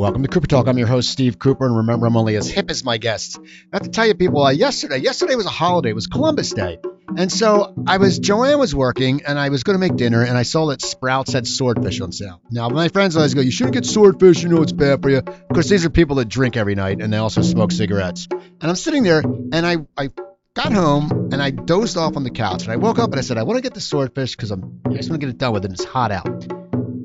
Welcome to Cooper Talk. I'm your host, Steve Cooper, and remember, I'm only as hip as my guests. I have to tell you, people, uh, yesterday, yesterday was a holiday. It was Columbus Day, and so I was, Joanne was working, and I was going to make dinner, and I saw that Sprouts had swordfish on sale. Now, my friends always go, "You shouldn't get swordfish. You know it's bad for you." Of course, these are people that drink every night, and they also smoke cigarettes. And I'm sitting there, and I, I got home, and I dozed off on the couch, and I woke up, and I said, "I want to get the swordfish because I'm, I just want to get it done with, and it's hot out."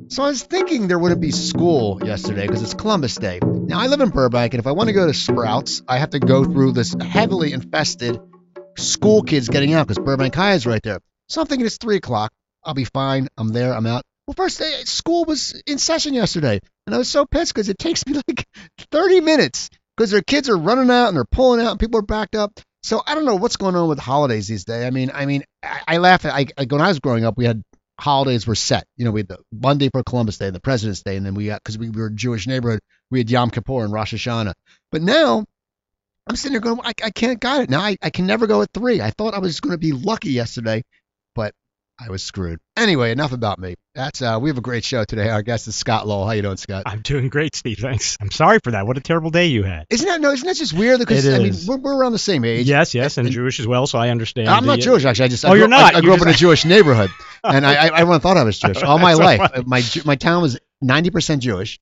So I was thinking there wouldn't be school yesterday because it's Columbus Day. Now I live in Burbank, and if I want to go to Sprouts, I have to go through this heavily infested school kids getting out because Burbank High is right there. So I'm thinking it's three o'clock. I'll be fine. I'm there. I'm out. Well, first day school was in session yesterday, and I was so pissed because it takes me like 30 minutes because their kids are running out and they're pulling out and people are backed up. So I don't know what's going on with holidays these days. I mean, I mean, I, I laugh at. I when I was growing up, we had holidays were set. You know, we had the Monday for Columbus Day and the President's Day, and then we got because we were a Jewish neighborhood, we had Yom Kippur and Rosh Hashanah. But now I'm sitting there going, I, I can't got it now. I, I can never go at three. I thought I was going to be lucky yesterday, I was screwed. Anyway, enough about me. That's uh, we have a great show today. Our guest is Scott Lowell. How you doing, Scott? I'm doing great, Steve. Thanks. I'm sorry for that. What a terrible day you had. Isn't that no? Isn't that just weird? Because I mean, we're, we're around the same age. Yes, yes, and, and- Jewish as well, so I understand. I'm the- not Jewish actually. I just Oh, I grew, you're not. I, I grew up in a Jewish neighborhood, and I, I everyone thought I was Jewish all my life. My my town was 90% Jewish,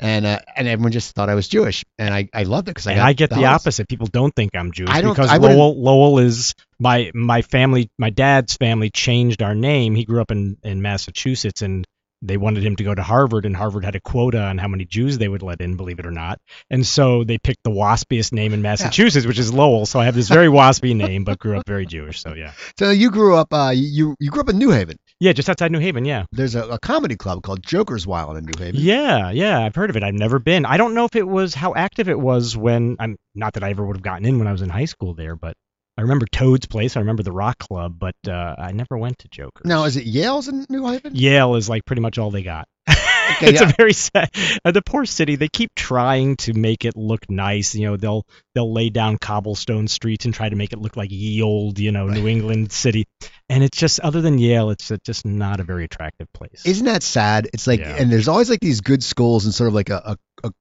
and uh, and everyone just thought I was Jewish, and I, I loved it because I And I get the, holidays. opposite. People don't think I'm Jewish because Lowell Lowell is my my family. My dad's family changed our name. He grew up in in Massachusetts, and they wanted him to go to Harvard, and Harvard had a quota on how many Jews they would let in, believe it or not. And so they picked the waspiest name in Massachusetts, which is Lowell. So I have this very waspy name, but grew up very Jewish. So yeah, So you grew up uh you you grew up in New Haven. yeah, just outside New Haven. Yeah. There's a, a comedy club called Joker's Wild in New Haven. Yeah, yeah, I've heard of it. I've never been. I don't know if it was how active it was when I'm not that I ever would have gotten in when I was in high school there, but I remember Toad's Place. I remember the Rock Club, but uh, I never went to Joker's. Now is it Yale's in New Haven? Yale is like pretty much all they got. Okay, it's yeah. a very sad. Uh, the poor city. They keep trying to make it look nice. You know, they'll they'll lay down cobblestone streets and try to make it look like ye old, you know, New England city. And it's just other than Yale, it's just not a very attractive place. Isn't that sad? It's like Yeah. and there's always like these good schools and sort of like a, a, a,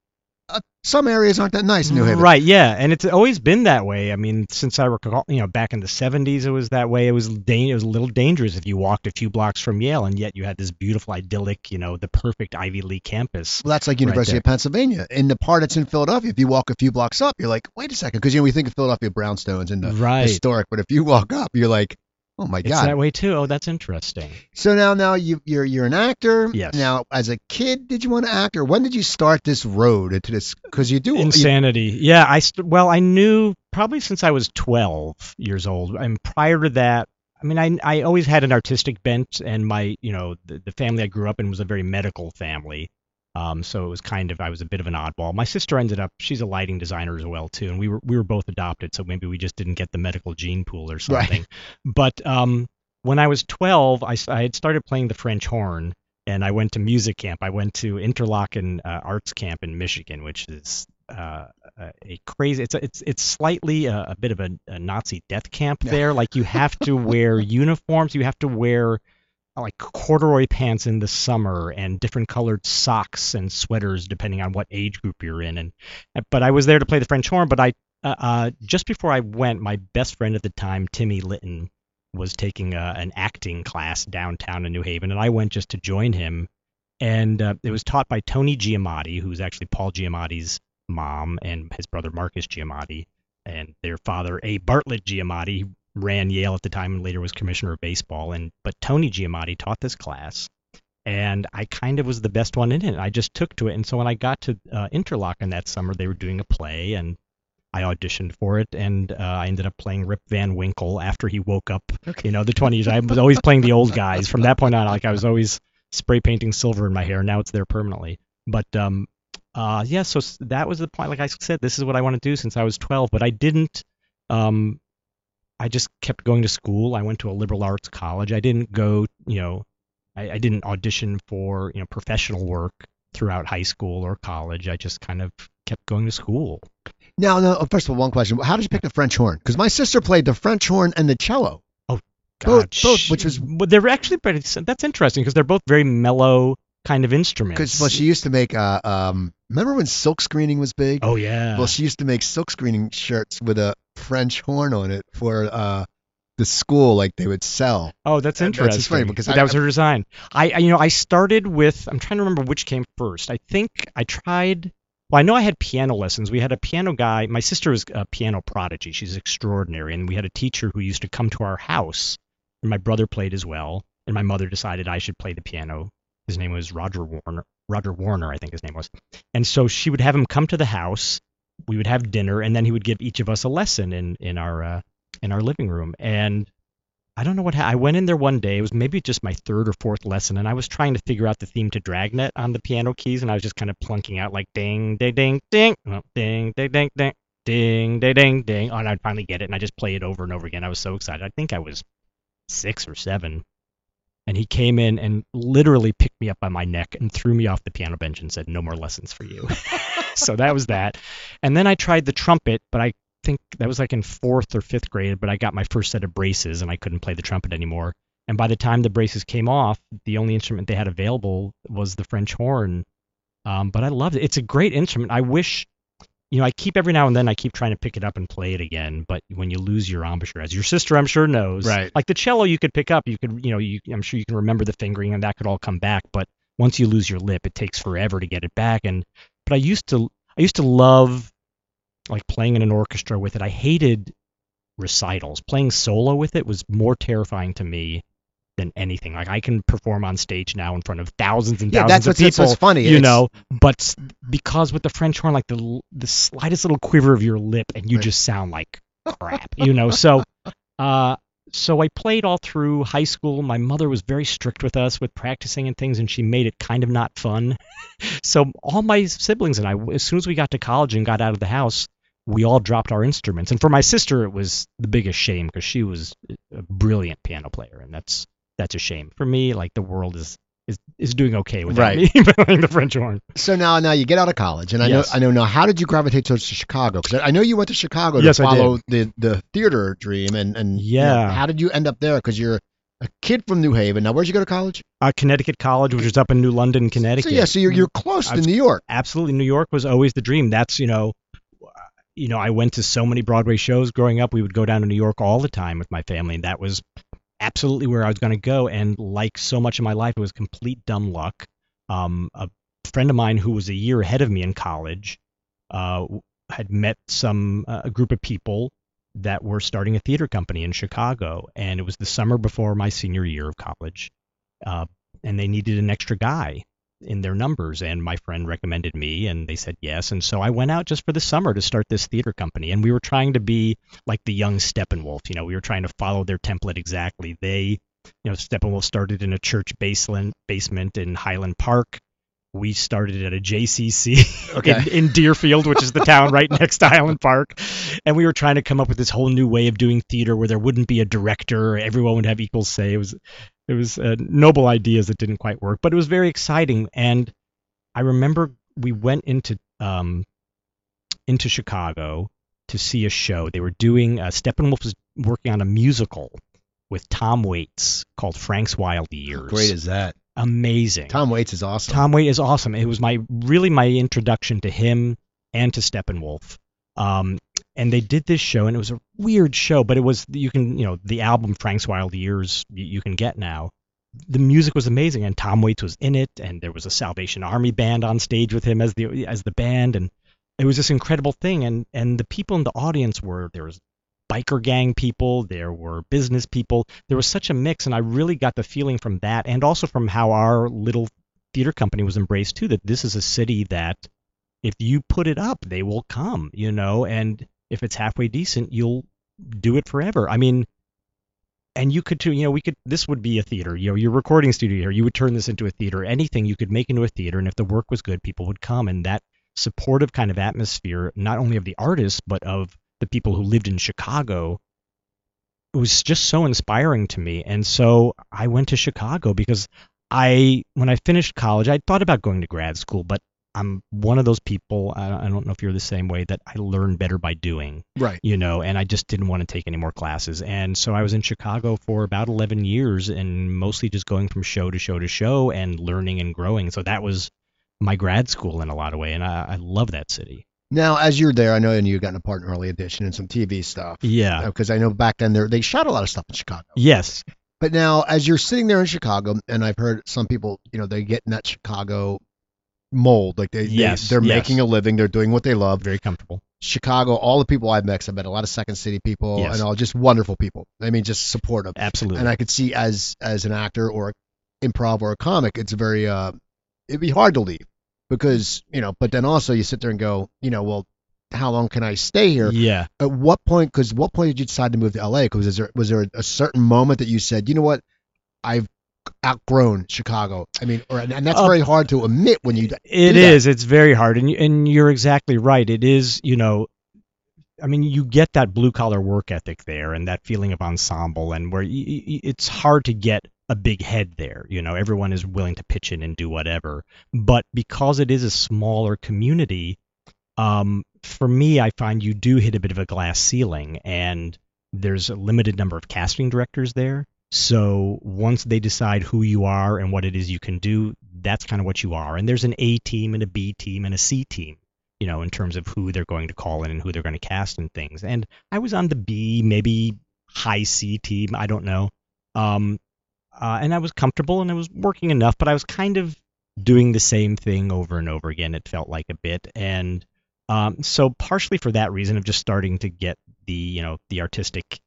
a some areas aren't that nice in New Haven. Right, yeah, and it's always been that way. I mean, since I recall, you know, back in the 70s, it was that way. It was da- it was a little dangerous if you walked a few blocks from Yale, and yet you had this beautiful, idyllic, you know, the perfect Ivy League campus. Well, that's like University there. of Pennsylvania. In the part that's in Philadelphia, if you walk a few blocks up, you're like, wait a second, because you know we think of Philadelphia brownstones and the Right. historic, but if you walk up, you're like, oh my god, It's that way too. Oh, that's interesting. So now, now you you're you're an actor. Yes. Now, as a kid, did you want to act, or when did you start this road into this? Because you do you- Insanity. Yeah, I st- well, I knew probably since I was 12 years old. And prior to that, I mean, I I always had an artistic bent, and my you know the, the family I grew up in was a very medical family. Um, so it was kind of I was a bit of an oddball. My sister ended up she's a lighting designer as well too, and we were we were both adopted, so maybe we just didn't get the medical gene pool or something. Right. But um, when I was 12, I had started playing the French horn, and I went to music camp. I went to Interlochen uh, Arts Camp in Michigan, which is uh, a crazy. It's a, it's it's slightly a, a bit of a, a Nazi death camp Yeah. there. Like you have to wear uniforms. You have to wear like corduroy pants in the summer and different colored socks and sweaters depending on what age group you're in. And but I was there to play the French horn. But I uh, uh, just before I went, my best friend at the time, Timmy Litton, was taking a, an acting class downtown in New Haven, and I went just to join him. And uh, it was taught by Toni Giamatti, who's actually Paul Giamatti's mom, and his brother Marcus Giamatti, and their father A. Bartlett Giamatti ran Yale at the time and later was commissioner of baseball. And but Toni Giamatti taught this class, and I kind of was the best one in it. I just took to it, and so when I got to uh, Interlochen that summer, they were doing a play, and I auditioned for it, and uh, I ended up playing Rip Van Winkle after he woke up. Okay. You know, the 20s. I was always playing the old guys. From that point on, like I was always spray painting silver in my hair. Now it's there permanently. But um, uh, yeah, so that was the point. Like I said, this is what I want to do since I was 12. But I didn't. Um, I just kept going to school. I went to a liberal arts college. I didn't go. You know, I, I didn't audition for you know professional work throughout high school or college. I just kind of kept going to school. Now, no, first of all, one question: How did you pick the French horn? Because my sister played the French horn and the cello. Oh, God, Both- both, which is- but they're actually pretty. That's interesting because they're both very mellow kind of instruments. Because well, she used to make. Uh, um, remember when silk screening was big? oh yeah. Well, she used to make silk screening shirts with a French horn on it for uh, the school, like they would sell. Oh, that's And that's interesting. just funny because that I- was her design. I, I, you know, I started with. I'm trying to remember which came first. I think I tried. Well, I know I had piano lessons. We had a piano guy. My sister was a piano prodigy. She's extraordinary, and we had a teacher who used to come to our house. And my brother played as well, and my mother decided I should play the piano. His name was Roger Warner. Roger Warner, I think his name was. And so she would have him come to the house. We would have dinner, and then he would give each of us a lesson in in our uh, in our living room. And I don't know what ha- I went in there one day. It was maybe just my third or fourth lesson, and I was trying to figure out the theme to Dragnet on the piano keys, and I was just kind of plunking out like ding, ding, ding, ding, ding, ding, ding, ding, ding, ding, ding, ding, oh, and I'd finally get it, and I just play it over and over again. I was so excited. I think I was six or seven, and he came in and literally picked me up by my neck and threw me off the piano bench and said, "No more lessons for you." so that was that, and then I tried the trumpet, but I think that was like in fourth or fifth grade, but I got my first set of braces and I couldn't play the trumpet anymore. And by the time the braces came off, the only instrument they had available was the French horn. Um, but I loved it. It's a great instrument. I wish, you know, I keep every now and then I keep trying to pick it up and play it again. But when you lose your embouchure, as your sister I'm sure knows, Right. Like the cello, you could pick up. You could, you know, you, I'm sure you can remember the fingering and that could all come back. But once you lose your lip, it takes forever to get it back. And but I used to, I used to love like playing in an orchestra with it. I hated recitals. Playing solo with it was more terrifying to me than anything. Like I can perform on stage now in front of thousands and Yeah, thousands of what's, that's people. what's funny. You It's- know, but because with the French horn, like the the slightest little quiver of your lip, and you Right. just sound like crap. You know, so uh, so I played all through high school. My mother was very strict with us with practicing and things, and she made it kind of not fun. so all my siblings and I, as soon as we got to college and got out of the house, we all dropped our instruments. And for my sister, it was the biggest shame because she was a brilliant piano player, and that's that's a shame. For me, like the world is is, is doing okay without Right. me playing the French horn. So now, now you get out of college, and I Yes. know, I know now. How did you gravitate towards Chicago? Because I know you went to Chicago to Yes, I follow the the theater dream, and and you know, Yeah. how did you end up there? Because you're a kid from New Haven. Now, where'd you go to college? Uh, Connecticut College, which is up in New London, Connecticut. So yeah, so you're you're close I to was- New York. absolutely New York was always the dream. That's you know, you know, I went to so many Broadway shows growing up. We would go down to New York all the time with my family, and that was absolutely where I was going to go. And like so much of my life, it was complete dumb luck. Um, a friend of mine who was a year ahead of me in college uh, had met some uh, a group of people that were starting a theater company in Chicago, and it was the summer before my senior year of college, uh, and they needed an extra guy in their numbers and my friend recommended me and they said yes and so I went out just for the summer to start this theater company and we were trying to be like the young Steppenwolf you know we were trying to follow their template exactly they you know Steppenwolf started in a church basement basement in Highland Park we started at a JCC Okay. in, in Deerfield, which is the town right next to Highland Park. And we were trying to come up with this whole new way of doing theater where there wouldn't be a director, everyone would have equal say. It was it was uh, noble ideas that didn't quite work, but it was very exciting. And I remember we went into um, into Chicago to see a show. They were doing uh, Steppenwolf was working on a musical with Tom Waits called Frank's Wild Years. Great is that? amazing. Tom Waits is awesome. Tom Waits is awesome. It was my really my introduction to him and to Steppenwolf. Um, and they did this show, and it was a weird show, but it was you can you know the album Frank's Wild Years you, you can get now. The music was amazing, and Tom Waits was in it, and there was a Salvation Army band on stage with him as the as the band, and it was this incredible thing. And and the people in the audience were there was biker gang people, there were business people. There was such a mix, and I really got the feeling from that, and also from how our little theater company was embraced too. That this is a city that if you put it up, they will come, you know, and if it's halfway decent, you'll do it forever. I mean, and you could too, you know, we could. This would be a theater, you know, your recording studio here. You would turn this into a theater. Anything you could make into a theater, and if the work was good, people would come, and that supportive kind of atmosphere, not only of the artists but of the people who lived in Chicago it was just so inspiring to me. And so I went to Chicago because I, when I finished college, I thought about going to grad school, but I'm one of those people. I, don't know if you're the same way that I learn better by doing. Right. You know, and I just didn't want to take any more classes, and so I was in Chicago for about 11 years, and mostly just going from show to show to show and learning and growing. So that was my grad school in a lot of way, and I, I love that city. Now, as you're there, I know you got a part in early edition and some TV stuff. Yeah. Uh, because I know back then there they shot a lot of stuff in Chicago. Yes. But now, as you're sitting there in Chicago, and I've heard some people, you know, they get in that Chicago mold, like they, Yes, they are yes. making a living, they're doing what they love. Very comfortable. Chicago, all the people I've met, I've met a lot of Second City people, Yes. and all just wonderful people. I mean, just supportive. Absolutely. And I could see as as an actor or improv or a comic, it's very uh, it'd be hard to leave because you know. But then also you sit there and go, you know, well, how long can I stay here? yeah. At what point? Because what point did you decide to move to LA? Because was there was there a certain moment that you said, you know what, I've outgrown Chicago. I mean, or and that's Uh, very hard to admit when you. It is. that. It's very hard, and you- and you're exactly right. It is. You know, I mean, you get that blue collar work ethic there, and that feeling of ensemble, and where y- y- it's hard to get a big head there. You know, everyone is willing to pitch in and do whatever. But because it is a smaller community, um, for me, I find you do hit a bit of a glass ceiling, and there's a limited number of casting directors there. So once they decide who you are and what it is you can do, that's kind of what you are. And there's an A team and a B team and a C team, you know, in terms of who they're going to call in and who they're going to cast and things. And I was on the B, maybe high C team, I don't know. Um, uh, and I was comfortable and I was working enough, but I was kind of doing the same thing over and over again. It felt like a bit, and um, so partially for that reason of just starting to get the you know the artistic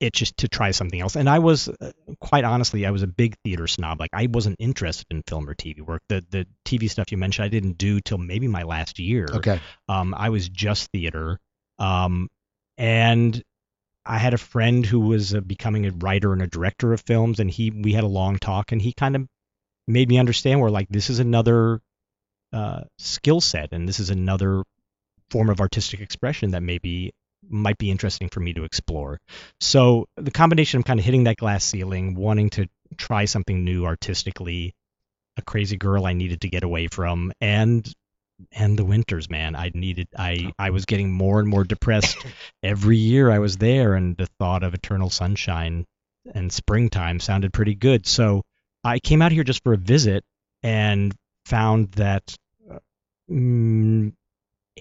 itch just to try something else. And I was uh, quite honestly, I was a big theater snob. Like I wasn't interested in film or TV work. The the TV stuff you mentioned, I didn't do till maybe my last year. Okay. Um, I was just theater. Um, and I had a friend who was uh, becoming a writer and a director of films, and he we had a long talk, and he kind of made me understand where like this is another uh, skill set, and this is another form of artistic expression that maybe might be interesting for me to explore. So the combination of kind of hitting that glass ceiling, wanting to try something new artistically, a crazy girl I needed to get away from, and and the winters, man. I needed I I was getting more and more depressed every year I was there and the thought of eternal sunshine and springtime sounded pretty good. So I came out here just for a visit and found that uh, mm,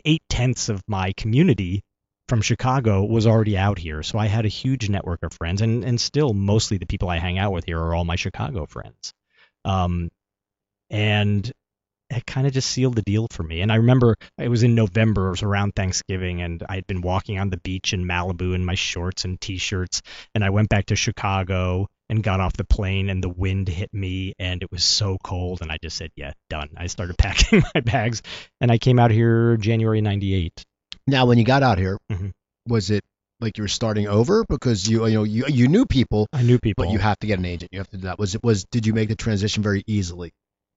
eight tenths of my community from Chicago was already out here. So I had a huge network of friends, and, and still mostly the people I hang out with here are all my Chicago friends. Um, and it kind of just sealed the deal for me. And I remember it was in November, it was around Thanksgiving, and I'd been walking on the beach in Malibu in my shorts and t-shirts, and I went back to Chicago and got off the plane, and the wind hit me, and it was so cold, and I just said, "Yeah, done." I started packing my bags, and I came out here January '98. Now, when you got out here, Mhm. was it like you were starting over because you you know you you knew people, I knew people. but you have to get an agent. You have to do that. Was it was did you make the transition very easily?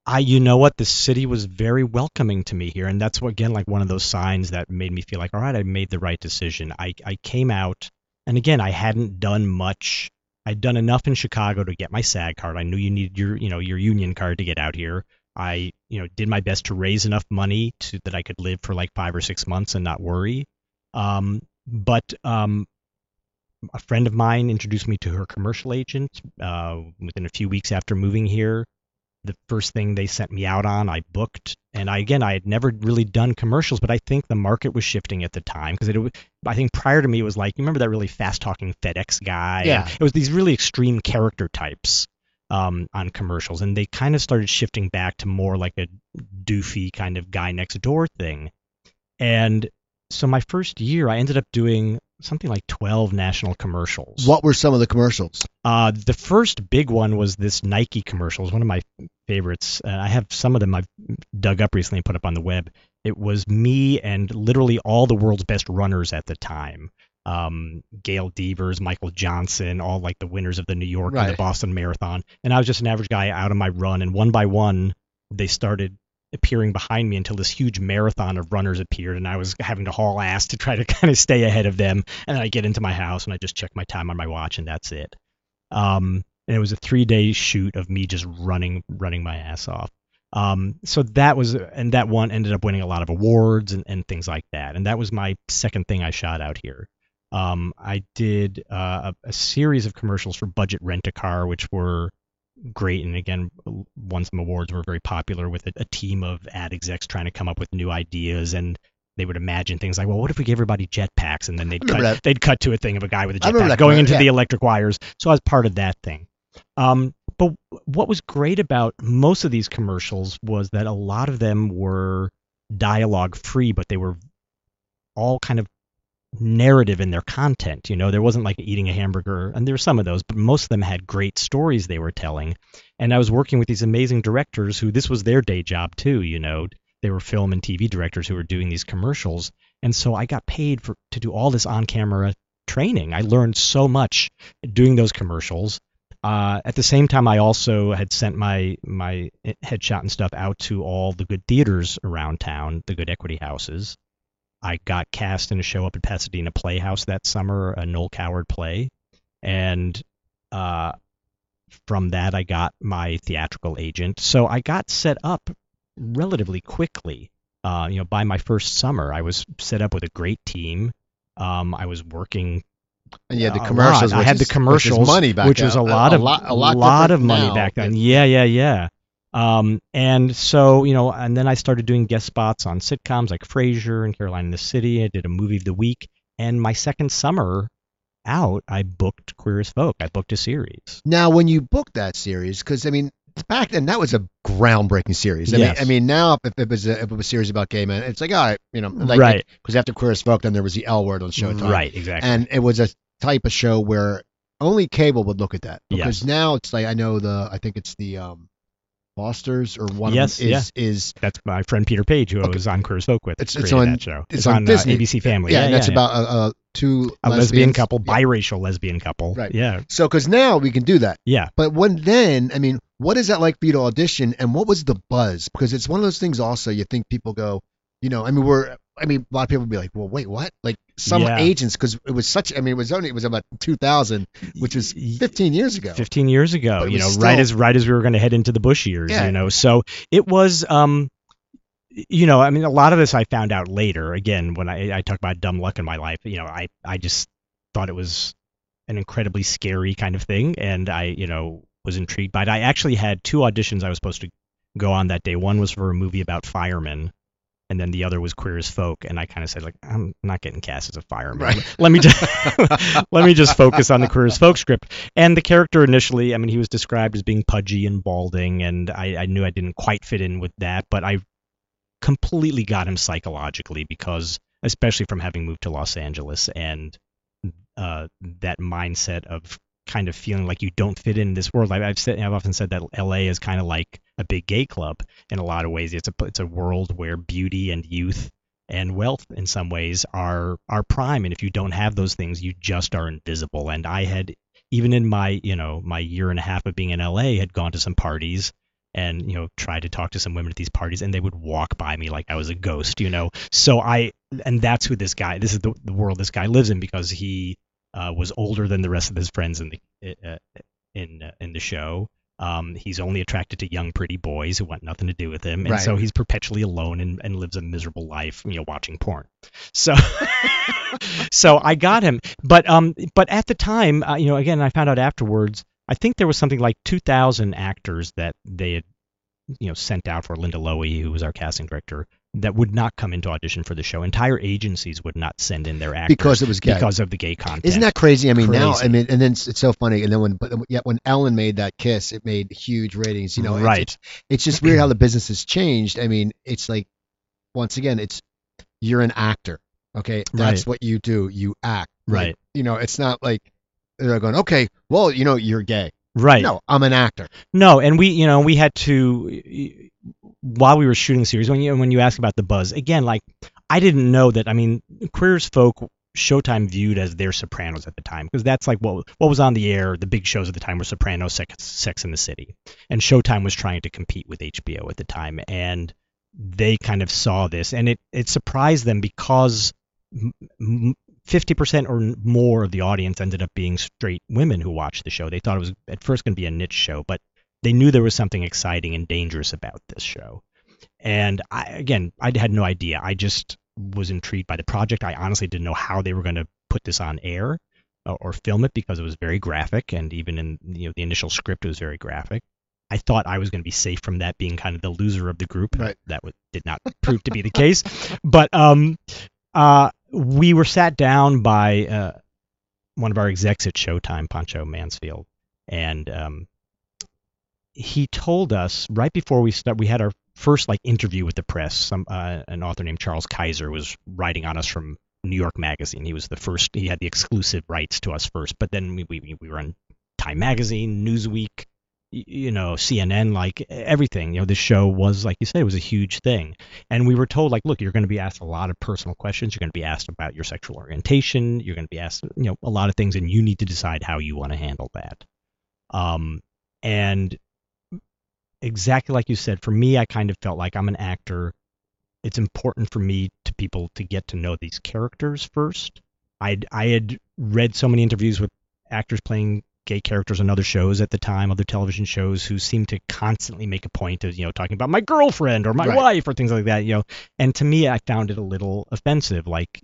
I, you know what, the city was very welcoming to me here, and that's what again like one of those signs that made me feel like, all right, I made the right decision. I I came out, and again, I hadn't done much. I'd done enough in Chicago to get my SAG card. I knew you needed your you know your union card to get out here. I you know did my best to raise enough money to that I could live for like five or six months and not worry. Um, but um, a friend of mine introduced me to her commercial agent uh, within a few weeks after moving here the first thing they sent me out on i booked and i again i had never really done commercials but i think the market was shifting at the time because it was i think prior to me it was like you remember that really fast talking fedex guy Yeah. it was these really extreme character types um, on commercials and they kind of started shifting back to more like a doofy kind of guy next door thing and so my first year i ended up doing something like 12 national commercials What were some of the commercials? uh, the first big one was this Nike commercial. It was one of my favorites. Uh, I have some of them I've dug up recently and put up on the web. It was me and literally all the world's best runners at the time. Um, Gail Devers, Michael Johnson, all like the winners of the New York and the Boston Marathon. And I was just an average guy out on my run. And one by one, they started appearing behind me until this huge marathon of runners appeared and I was having to haul ass to try to kind of stay ahead of them and then I get into my house and I just check my time on my watch and that's it. Um, and it was a three day shoot of me just running running my ass off. Um, so that was, and that one ended up winning a lot of awards and, and things like that. And that was my second thing I shot out here. Um, I did uh, a, a series of commercials for Budget Rent a Car, which were great and again won some awards were very popular with a, a, team of ad execs trying to come up with new ideas and they would imagine things like well what if we gave everybody jetpacks and then they'd cut, that. they'd cut to a thing of a guy with a jetpack going into yeah. the electric wires so i was part of that thing um, but what was great about most of these commercials was that a lot of them were dialogue free but they were all kind of narrative in their content. You know, there wasn't like eating a hamburger, and there were some of those, but most of them had great stories they were telling. And I was working with these amazing directors who this was their day job too. You know, they were film and TV directors who were doing these commercials, and so I got paid for to do all this on-camera training. I learned so much doing those commercials. Uh, at the same time, I also had sent my my headshot and stuff out to all the good theaters around town, the good equity houses. I got cast in a show up at Pasadena Playhouse that summer, a Noel Coward play, and uh, from that I got my theatrical agent. So I got set up relatively quickly. Uh, you know, by my first summer, I was set up with a great team. Um, I was working And you had the commercials. lot. I had is- the commercials, which money back which was a lot of lot, a lot, of money now. back then. Yeah, yeah, yeah. Um, and so you know, and then I started doing guest spots on sitcoms like Frasier and Caroline in the City. I did a movie of the week, and my second summer out, I booked Queer as Folk. I booked a series. Now, when you booked that series, because I mean, back then that was a groundbreaking series. I Yes. mean, I mean now if it was a, if it was a series about gay men, it's like all right, you know, like Right. Because after Queer as Folk, then there was the L word on Showtime, Right, exactly. And it was a type of show where only cable would look at that. Yes. Because now it's like I know the I think it's the um, Fosters or one Yes, of them is is That's my friend Peter Paige, who I was on Queer as Folk with. It's- it's on- that show. it's on Disney. Uh, ABC Family. yeah, Yeah, and that's yeah. about uh, uh, two a lesbian couple, Yeah. biracial lesbian couple. Right. Yeah, So because now we can do that. yeah. But when then, I mean, what is that like for you to audition, and what was the buzz? Because it's one of those things. Also, you think people go, you know, I mean, we're, I mean, a lot of people would be like, well, wait, what? Like some Yeah. agents, because it was such. I mean, it was only it was about 2000, which was 15 years ago. 15 years ago, you know, was right as right as we were going to head into the Bush years, Yeah. you know. So it was um you know, I mean a lot of this I found out later. Again, when I I talk about dumb luck in my life, you know, I I just thought it was an incredibly scary kind of thing and I, you know, was intrigued by it. I actually had two auditions I was supposed to go on that day. One was for a movie about firemen and then the other was queer as folk and i kind of said like i'm not getting cast as a fireman Right. let me just let me just focus on the queer as folk script and the character initially i mean he was described as being pudgy and balding and i, I knew i didn't quite fit in with that but i completely got him psychologically because especially from having moved to los angeles and uh, that mindset of kind of feeling like you don't fit in this world. I, I've said, I've often said that LA is kind of like a big gay club in a lot of ways. It's a it's a world where beauty and youth and wealth in some ways are are prime, and if you don't have those things, you just are invisible. And I had even in my you know my year and a half of being in LA had gone to some parties and you know tried to talk to some women at these parties and they would walk by me like I was a ghost, you know. So I and that's who this guy this is the, the world this guy lives in because he uh, was older than the rest of his friends in the uh, in uh, in the show. Um, he's only attracted to young, pretty boys who want nothing to do with him, and Right. so he's perpetually alone and, and lives a miserable life, you know, watching porn. So, so I got him, but um, but at the time, uh, you know, again, I found out afterwards. I think there was something like 2,000 actors that they had, you know, sent out for Linda Lowy, who was our casting director, that would not come into audition for the show. Entire agencies would not send in their actors because it was gay. because of the gay content. Isn't that crazy? I mean, now, I mean, and then it's, it's so funny. And then when, but yeah, when Ellen made that kiss, it made huge ratings. You know, right? It's, it's just weird how the business has changed. I mean, it's like, once again, it's you're an actor. Okay, that's Right. what you do. You act. Like, Right. you know, it's not like they're going, okay, well, you know, you're gay. right. No, I'm an actor. No, and we, you know, we had to while we were shooting the series. When you when you ask about the buzz again, like I didn't know that. I mean, Queer as Folk, Showtime viewed as their Sopranos at the time because that's like what what was on the air. The big shows at the time were Sopranos, Sex, Sex in the City, and Showtime was trying to compete with HBO at the time, and they kind of saw this, and it it surprised them because. m- m- 50% or more of the audience ended up being straight women who watched the show. They thought it was at first going to be a niche show, but they knew there was something exciting and dangerous about this show. And I, again, I had no idea. I just was intrigued by the project. I honestly didn't know how they were going to put this on air or, or film it because it was very graphic, and even in you know the initial script, it was very graphic. I thought I was going to be safe from that being kind of the loser of the group. Right. That did not prove to be the case. But um, uh, we were sat down by uh, one of our execs at Showtime, Pancho Mansfield, and um, he told us right before we start, we had our first like interview with the press. Some uh, an author named Charles Kaiser was writing on us from New York Magazine. He was the first. He had the exclusive rights to us first, but then we we, we were on Time Magazine, Newsweek, you know, CNN, like everything. You know, this show was like you said, it was a huge thing, and we were told like, look, you're going to be asked a lot of personal questions. You're going to be asked about your sexual orientation. You're going to be asked, you know, a lot of things, and you need to decide how you want to handle that. Um, and exactly like you said, for me, I kind of felt like I'm an actor. It's important for me to people to get to know these characters first. I I had read so many interviews with actors playing gay characters on other shows at the time, other television shows, who seemed to constantly make a point of you know talking about my girlfriend or my Right. wife or things like that. You know, and to me, I found it a little offensive. Like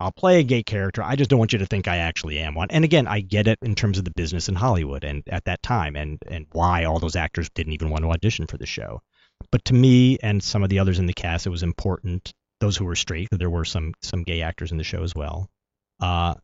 I'll play a gay character. I just don't want you to think I actually am one. And again, I get it in terms of the business in Hollywood and at that time and and why all those actors didn't even want to audition for the show. But to me and some of the others in the cast, it was important. Those who were straight, there were some some gay actors in the show as well, uh,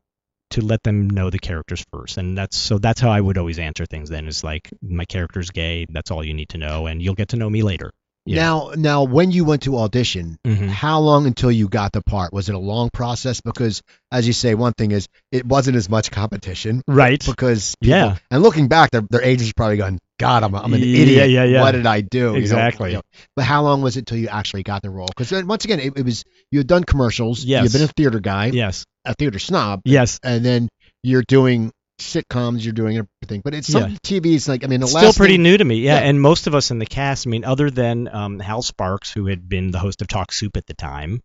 to let them know the characters first. And that's so that's how I would always answer things. Then is like my character's gay. That's all you need to know, and you'll get to know me later. Yeah. Now, now, when you went to audition, Mhm. how long until you got the part? Was it a long process? Because, as you say, one thing is it wasn't as much competition Right. because people, Yeah. And looking back, their, their agents probably going, "God, I'm, a, I'm an Yeah, idiot. yeah, yeah. What did I do?" You know, Exactly. you know. But how long was it till you actually got the role? Because once again, it, it was you had done commercials. Yes. You've been a theater guy, Yes. a theater snob, Yes. and then you're doing sitcoms. You're doing everything. But it's some Yeah. TV's like I mean, the last still pretty thing- new to me. Yeah, Yeah. and most of us in the cast, I mean, other than um, Hal Sparks, who had been the host of Talk Soup at the time,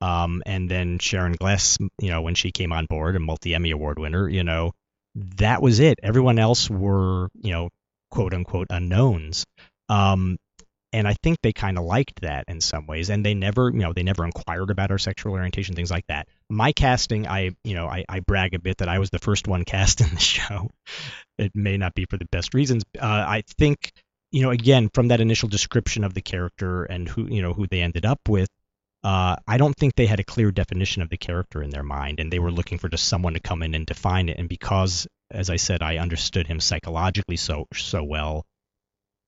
um, and then Sharon Gless, you know, when she came on board, a multi Emmy Award winner, you know, that was it. Everyone else were, you know, quote unquote unknowns. Um, and I think they kind of liked that in some ways, and they never, you know, they never inquired about our sexual orientation, things like that. My casting, I, you know, I, I brag a bit that I was the first one cast in the show. It may not be for the best reasons. Uh, I think, you know, again, from that initial description of the character and who, you know, who they ended up with, uh, I don't think they had a clear definition of the character in their mind, and they were looking for just someone to come in and define it. And because, as I said, I understood him psychologically so so well,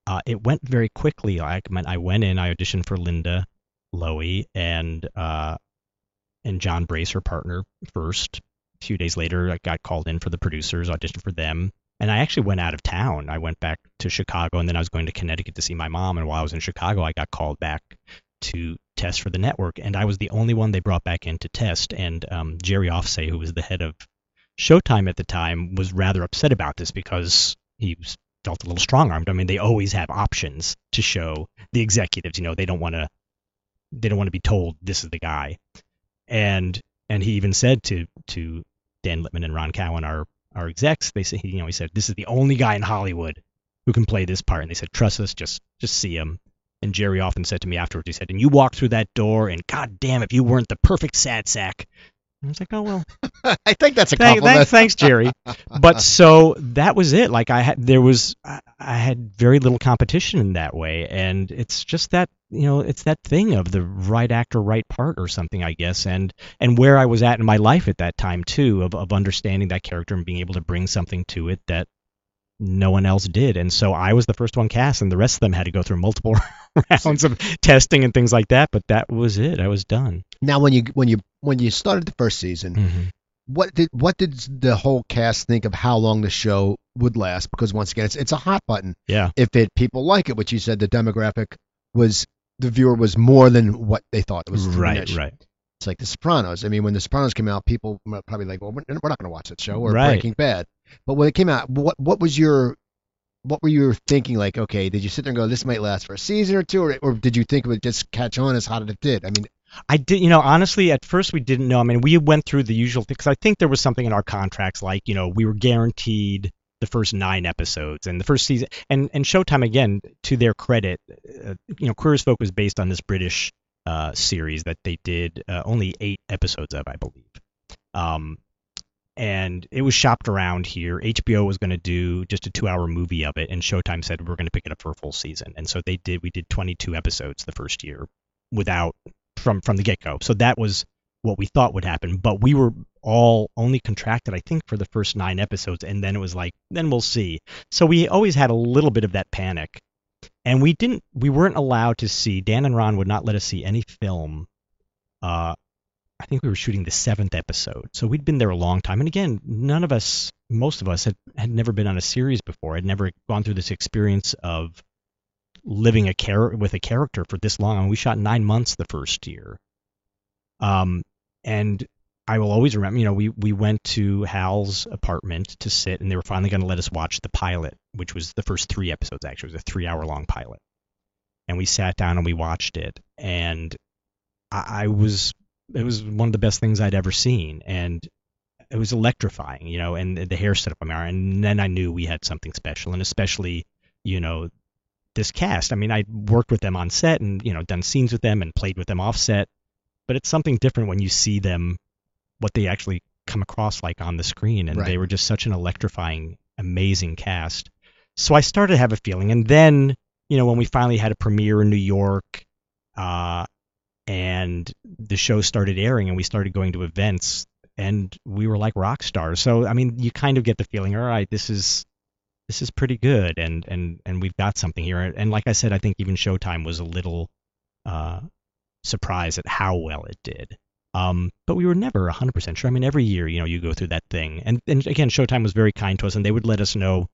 uh, it went very quickly. I I went in, I auditioned for Linda Lowy and uh, and John Brace, her partner, first. A few days later, I got called in for the producers, auditioned for them, and I actually went out of town. I went back to Chicago, and then I was going to Connecticut to see my mom. And while I was in Chicago, I got called back to test for the network, and I was the only one they brought back in to test. And um, Jerry Offsay, who was the head of Showtime at the time, was rather upset about this because he was, felt a little strong-armed. I mean, they always have options to show the executives. You know, they don't want to they don't want to be told this is the guy. And and he even said to to Dan Lipman and Ron Cowen, our our execs, they said you know he said this is the only guy in Hollywood who can play this part, and they said trust us, just just see him. And Jerry often said to me afterwards, he said, and you walk through that door, and god damn, if you weren't the perfect sad sack. I was like, oh well, I think that's a Thank, compliment. thanks, thanks, Jerry. but so that was it. Like I had, there was, I, I had very little competition in that way, and it's just that you know, it's that thing of the right actor, right part, or something, I guess, and and where I was at in my life at that time too, of of understanding that character and being able to bring something to it that no one else did, and so I was the first one cast, and the rest of them had to go through multiple rounds of testing and things like that. But that was it. I was done. Now, when you when you when you started the first season, Mm-hmm. what did what did the whole cast think of how long the show would last? Because once again, it's it's a hot button. Yeah. If it people like it, which you said the demographic was the viewer was more than what they thought it was. Right. Right. It's like The Sopranos. I mean, when The Sopranos came out, people were probably like, "Well, we're we're not going to watch that show," or Right. Breaking Bad. But when it came out, what what was your what were you thinking? Like, okay, did you sit there and go, "This might last for a season or two, or, or did you think it would just catch on as hot as it did? I mean, I did, you know, honestly, at first we didn't know. I mean, we went through the usual because I think there was something in our contracts, like, you know, we were guaranteed the first nine episodes and the first season. And and Showtime again, to their credit, uh, you know, Queer as Folk was based on this British uh, series that they did uh, only eight episodes of, I believe. Um, and it was shopped around here. HBO was going to do just a two-hour movie of it, and Showtime said we're going to pick it up for a full season, and so they did. We did 22 episodes the first year, without from from the get-go. So that was what we thought would happen, but we were all only contracted, I think, for the first nine episodes, and then it was like, then we'll see. So we always had a little bit of that panic, and we didn't, we weren't allowed to see. Dan and Ron would not let us see any film uh, I think we were shooting the seventh episode. So we'd been there a long time. And again, none of us, most of us, had, had never been on a series before. Had never gone through this experience of living a char- with a character for this long. I mean, we shot nine months the first year. Um, and I will always remember, you know, we, we went to Hal's apartment to sit, and they were finally going to let us watch the pilot, which was the first three episodes, actually. It was a three hour long pilot. And we sat down and we watched it. And I, I was it was one of the best things I'd ever seen, and it was electrifying, you know. And the hair stood up on my arm, and then I knew we had something special, and especially, you know, this cast. I mean, I worked with them on set, and you know, done scenes with them, and played with them off set, but it's something different when you see them, what they actually come across like on the screen, and Right. they were just such an electrifying, amazing cast. So I started to have a feeling, and then, you know, when we finally had a premiere in New York. Uh, and the show started airing and we started going to events and we were like rock stars. So i mean you kind of get the feeling all right this is this is pretty good and and and we've got something here. And like i said i think even showtime was a little uh surprised at how well it did. Um but we were never 100% sure. I mean every year you know you go through that thing. And and again showtime was very kind to us and they would let us know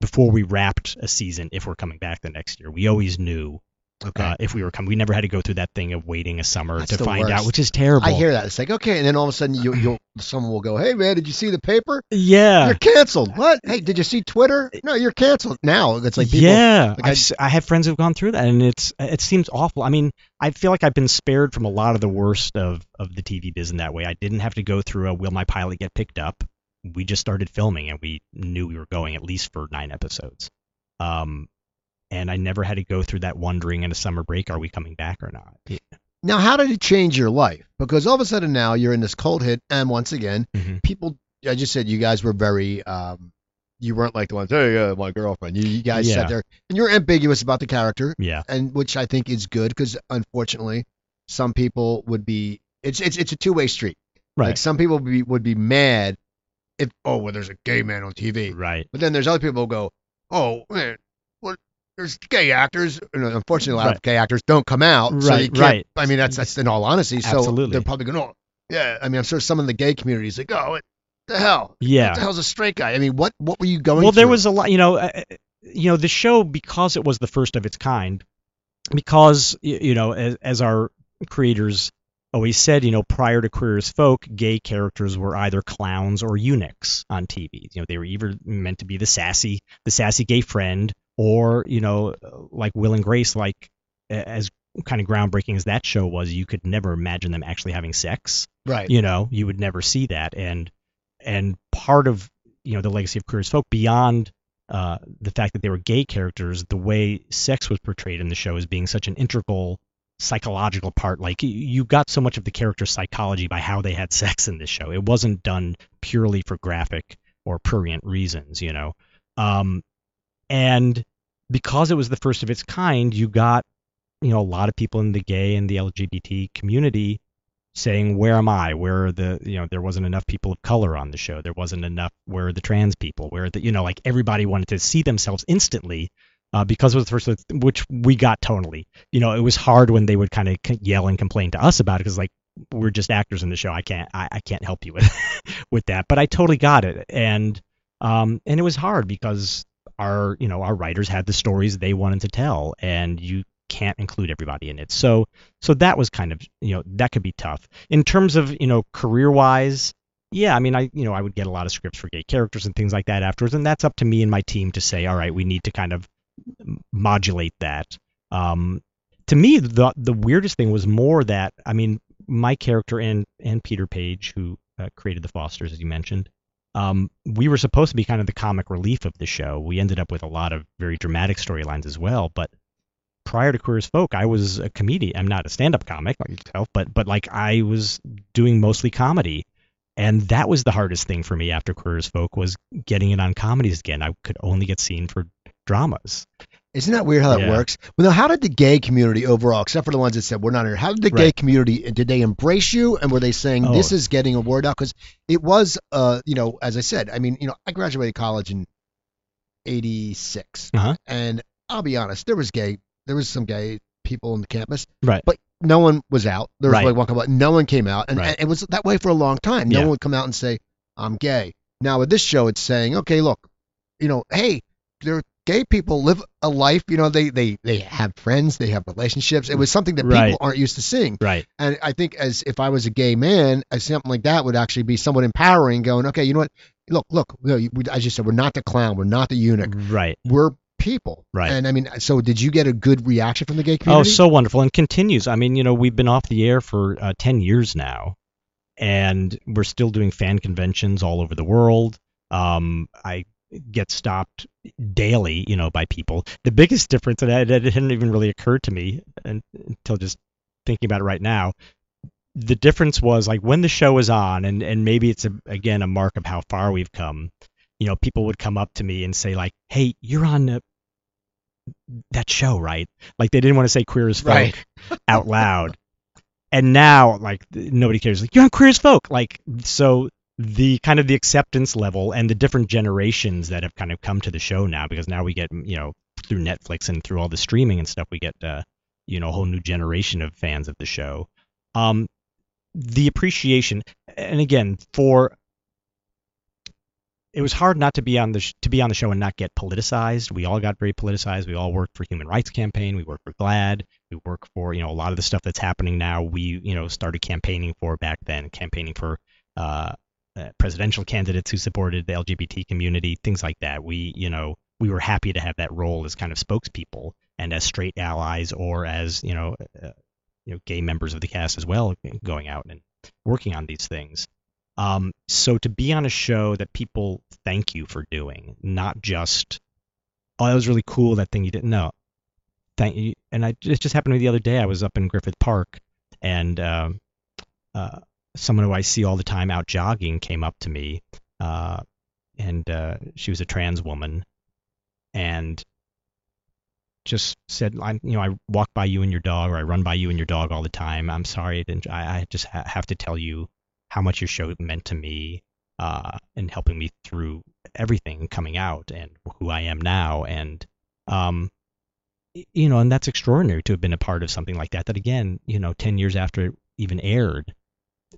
before we wrapped a season if we're coming back the next year. We always knew Okay. uh, if we were coming. We never had to go through that thing of waiting a summer That's to find out, which is terrible. I hear that. It's like, okay, and then all of a sudden you you'll someone will go, Hey man, did you see the paper? Yeah. You're canceled. What? Hey, did you see Twitter? No, you're canceled. Now it's like people yeah, like I- s- I have friends who've gone through that, and it's it seems awful. I mean, I feel like I've been spared from a lot of the worst of of the TV biz in that way. I didn't have to go through a will my pilot get picked up. We just started filming, and we knew we were going at least for nine episodes. Um, and I never had to go through that wondering in a summer break, are we coming back or not? Yeah. Now, how did it change your life? Because all of a sudden now you're in this cold hit, and once again, Mhm. people. I just said you guys were very. Um, you weren't like the ones. Hey, uh, my girlfriend. You, you guys Yeah. sat there, and you're ambiguous about the character, Yeah, and which I think is good because unfortunately, some people would be. It's it's it's a two way street. right, Like some people would be would be mad if oh well there's a gay man on TV, right, but then there's other people who go oh man what there's gay actors. and unfortunately, a lot Right. of gay actors don't come out. so you Right, can't, right. I mean that's that's in all honesty. Absolutely. So they're probably going oh yeah. I mean I'm sure some in the gay community is like oh what the hell what yeah. the hell's a straight guy? I mean what what were you going? well there was a lot you know uh, you know the show because it was the first of its kind because you know as, as our creators always said you know prior to queer as folk gay characters were either clowns or eunuchs on tv you know they were either meant to be the sassy the sassy gay friend or you know like will and grace like as kind of groundbreaking as that show was you could never imagine them actually having sex. Right. you know you would never see that. And and part of you know the legacy of queer as folk beyond uh, the fact that they were gay characters the way sex was portrayed in the show as being such an integral psychological part. Like you got so much of the character psychology by how they had sex in this show. It wasn't done purely for graphic or prurient reasons you know? Um, and because it was the first of its kind you got you know a lot of people in the gay and the lgbt community saying where am i? Where are the you know there wasn't enough people of color on the show. There wasn't enough where are the trans people? Where the you know like everybody wanted to see themselves instantly uh, because it was the first which we got tonally you know it was hard when they would kind of yell and complain to us about it because like we're just actors in the show. I can't I, I can't help you with with that. But i totally got it. And um and it was hard because our you know our writers had the stories they wanted to tell and you can't include everybody in it. So so that was kind of you know that could be tough. In terms of you know career wise yeah i mean i you know i would get a lot of scripts for gay characters and things like that afterwards and that's up to me and my team to say all right we need to kind of modulate that. Um to me the the weirdest thing was more that i mean my character and and peter paige who uh, created the fosters as you mentioned um, we were supposed to be kind of the comic relief of the show. We ended up with a lot of very dramatic storylines as well. But prior to Queer as Folk, I was a comedian. I'm not a stand-up comic, but but like I was doing mostly comedy, and that was the hardest thing for me after Queer as Folk was getting it on comedies again. I could only get seen for dramas. Isn't that weird how that Yeah. works? Well, now, how did the gay community overall, except for the ones that said we're not here, how did the gay community did they embrace you and were they saying Oh. this is getting a word out? Because it was, uh, you know, as I said, I mean, you know, I graduated college in '86, Uh-huh. and I'll be honest, there was gay, there was some gay people on the campus, Right. but no one was out. There was Right. like one out, no one came out, and, Right. and it was that way for a long time. No Yeah. one would come out and say I'm gay. Now with this show, it's saying, okay, look, you know, hey, there gay people live a life. You know, they they they have friends, they have relationships. It was something that Right. people aren't used to seeing. Right. And I think as if I was a gay man, something like that would actually be somewhat empowering. Going, okay, you know what? Look, look, you know, we- as you said, we're not the clown, we're not the eunuch, Right. we're people. Right. And I mean, so did you get a good reaction from the gay community? Oh, so wonderful, and continues. I mean, you know, we've been off the air for uh, ten years now, and we're still doing fan conventions all over the world. Um, I get stopped daily, you know, by people. The biggest difference, and it, hadn't even really occurred to me until just thinking about it right now. The difference was like when the show was on, and and maybe it's a, again a mark of how far we've come. You know, people would come up to me and say like, "Hey, you're on uh, that show, right?" Like they didn't want to say "Queer as Folk" Right. out loud. And now, like nobody cares. Like you're on Queer as Folk. Like so, the kind of the acceptance level and the different generations that have kind of come to the show now, because now we get you know through Netflix and through all the streaming and stuff, we get uh, you know a whole new generation of fans of the show. Um, the appreciation, and again, for it was hard not to be on the sh- to be on the show and not get politicized. We all got very politicized. We all worked for Human Rights Campaign. We worked for GLAAD. We work for you know a lot of the stuff that's happening now. We you know started campaigning for back then, campaigning for uh, uh, presidential candidates who supported the LGBT community, things like that. We you know we were happy to have that role as kind of spokespeople and as straight allies or as you know uh, you know gay members of the cast as well, going out and working on these things. Um, so to be on a show that people thank you for doing, not just, oh, that was really cool, that thing you didn't know. Thank you. And I, it just happened to me the other day. I was up in Griffith Park, and um, uh, someone who I see all the time out jogging came up to me, uh, and uh, she was a trans woman, and just said, I, you know, I walk by you and your dog, or I run by you and your dog all the time. I'm sorry, I, I, just ha- have to tell you how much your show meant to me uh, and helping me through everything coming out and who I am now. And, um, you know, and that's extraordinary to have been a part of something like that, that again, you know, 10 years after it even aired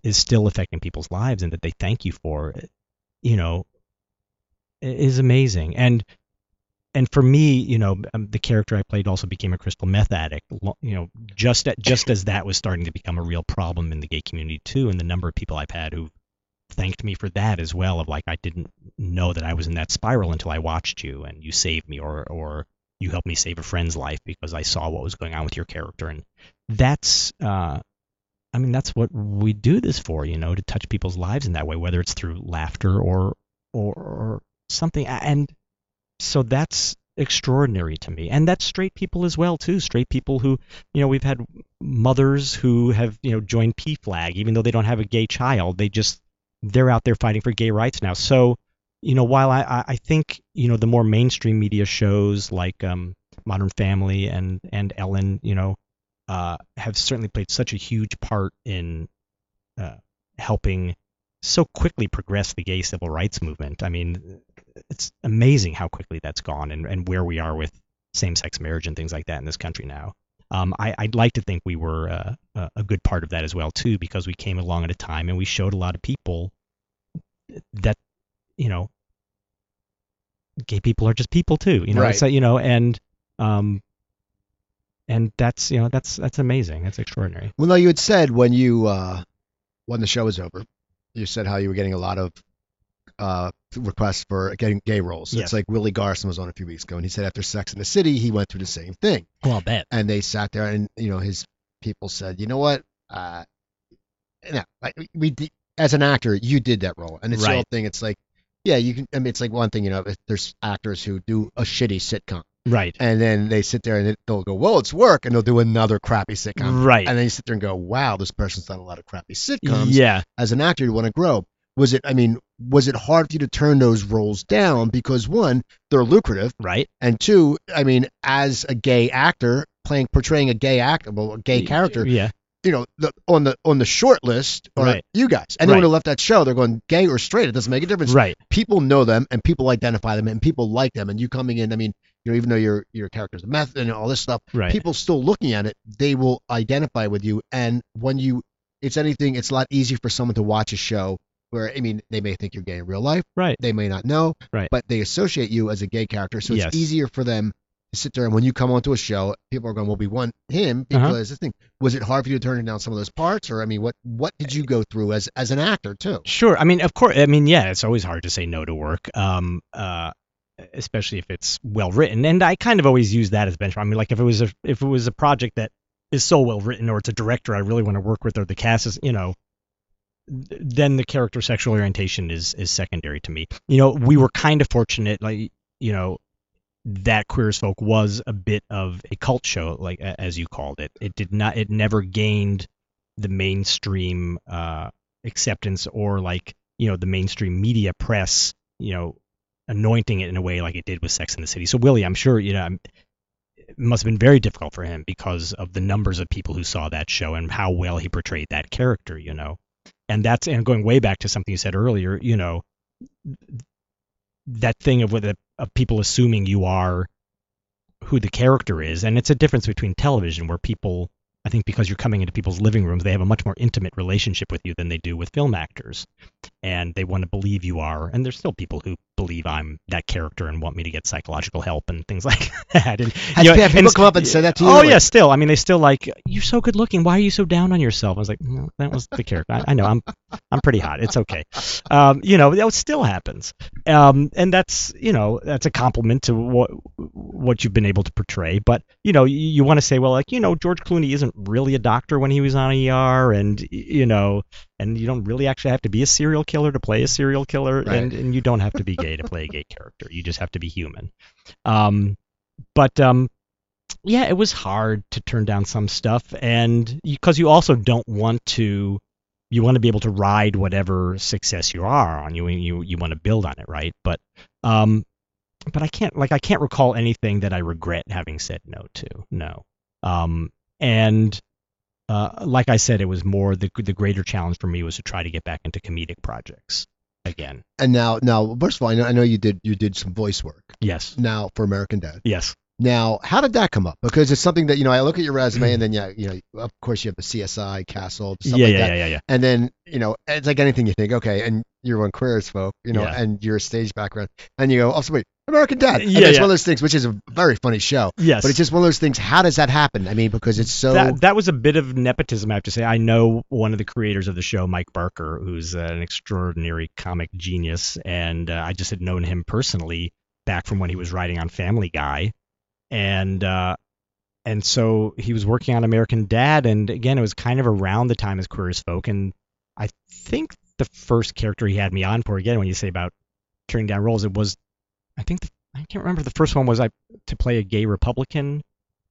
is still affecting people's lives and that they thank you for, you know, is amazing. And, and for me, you know, um, the character I played also became a crystal meth addict. You know, just at, just as that was starting to become a real problem in the gay community too, and the number of people I've had who thanked me for that as well. Of like, I didn't know that I was in that spiral until I watched you and you saved me, or or you helped me save a friend's life because I saw what was going on with your character, and that's. Uh, I mean, that's what we do this for, you know, to touch people's lives in that way, whether it's through laughter or or, or something. And so that's extraordinary to me. And that's straight people as well too. Straight people who you know we've had mothers who have you know joined PFLAG. Even though they don't have a gay child they just they're out there fighting for gay rights now. So you know while i i think you know the more mainstream media shows like um modern family and and ellen you know uh have certainly played such a huge part in uh helping so quickly progress the gay civil rights movement i mean it's amazing how quickly that's gone and, and where we are with same-sex marriage and things like that in this country now. Um, I, I'd like to think we were uh, a a good part of that as well too, because we came along at a time and we showed a lot of people that you know gay people are just people too. You know, Right. so you know, and um, and that's you know that's that's amazing. That's extraordinary. Well, no, you had said when you uh, when the show was over, you said how you were getting a lot of uh, requests for getting gay roles. Yes. It's like Willie Garson was on a few weeks ago, and he said after Sex in the City, he went through the same thing. Well, I'll bet. And they sat there, and you know, his people said, you know what, uh, no, we as an actor, you did that role, and it's the whole thing. It's like yeah, you can. I mean, it's like one thing, you know, if there's actors who do a shitty sitcom, Right. and then they sit there and they'll go, well, it's work, and they'll do another crappy sitcom, Right. and then you sit there and go, wow, this person's done a lot of crappy sitcoms. Yeah. As an actor, you want to grow. Was it? I mean, was it hard for you to turn those roles down because one, they're lucrative, Right. and two, I mean, as a gay actor playing portraying a gay actor, well, a gay character, Yeah. you know, the, on the on the short list are Right. you guys. Anyone Right. who left that show, they're going gay or straight. It doesn't make a difference. Right. People know them and people identify them and people like them. And you coming in, I mean, you know, even though your your character's a meth and all this stuff, Right. people still looking at it, they will identify with you. And when you, it's anything, it's a lot easier for someone to watch a show where I mean, they may think you're gay in real life, Right. they may not know, Right. but they associate you as a gay character, so it's Yes. easier for them to sit there. And when you come onto a show, people are going, "Well, we want him Uh-huh. because this thing." Was it hard for you to turn down some of those parts, or I mean, what what did you go through as as an actor too? Sure. I mean, of course. I mean, yeah, it's always hard to say no to work. Um. Uh. Especially if it's well written, and I kind of always use that as benchmark. I mean, like if it was a if it was a project that is so well written, or it's a director I really want to work with, or the cast is, you know, then the character sexual orientation is is secondary to me. You know, we were kind of fortunate, like you know, that Queer as Folk was a bit of a cult show, like as you called it. It did not. It never gained the mainstream uh, acceptance or like you know the mainstream media press, you know, anointing it in a way like it did with Sex in the City. So Willie, I'm sure you know. It must have been very difficult for him because of the numbers of people who saw that show and how well he portrayed that character, you know. And that's and going way back to something you said earlier, you know, that thing of with of people assuming you are who the character is, and it's a difference between television where people, I think, because you're coming into people's living rooms, they have a much more intimate relationship with you than they do with film actors, and they want to believe you are. And there's still people who believe I'm that character and want me to get psychological help and things like that. And Has- you know, have people come up and say that to you? Oh Like, yeah, still. I mean, they still like you're so good looking. Why are you so down on yourself? I was like, "No, that was the character. I, I know. I'm I'm pretty hot. It's okay. Um, you know, that still happens. Um, and that's you know that's a compliment to what what you've been able to portray. But you know, you, you want to say, well, like you know, George Clooney isn't really a doctor when he was on ER, and you know, and you don't really actually have to be a serial killer to play a serial killer, Right. and and you don't have to be gay to play a gay character. You just have to be human. Um, but um, yeah, it was hard to turn down some stuff, and because you also don't want to, you want to be able to ride whatever success you are on. You you you want to build on it, right? But um, but I can't like I can't recall anything that I regret having said no to. No. Um, and uh, like I said, it was more the the greater challenge for me was to try to get back into comedic projects again. And now, now, first of all, I know, I know you did you did some voice work Yes. now for American Dad. Yes. Now, how did that come up? Because it's something that you know. I look at your resume, and then yeah, you know, of course you have the CSI, Castle, stuff yeah, like yeah, that. yeah, yeah, yeah. And then you know, it's like anything you think, okay, and you're on Queer as Folk, you know, Yeah. and your stage background, and you go, oh, so wait, American Dad. And Yeah, it's yeah. one of those things, which is a very funny show, Yes. but it's just one of those things. How does that happen? I mean, because it's so. that that was a bit of nepotism, I have to say. I know one of the creators of the show, Mike Barker, who's uh, an extraordinary comic genius, and uh, I just had known him personally back from when he was writing on Family Guy, and uh, and so he was working on American Dad, and again, it was kind of around the time as Queer as Folk, and I think the first character he had me on for, again, when you say about turning down roles, it was, I think, the, I can't remember the first one was I to play a gay Republican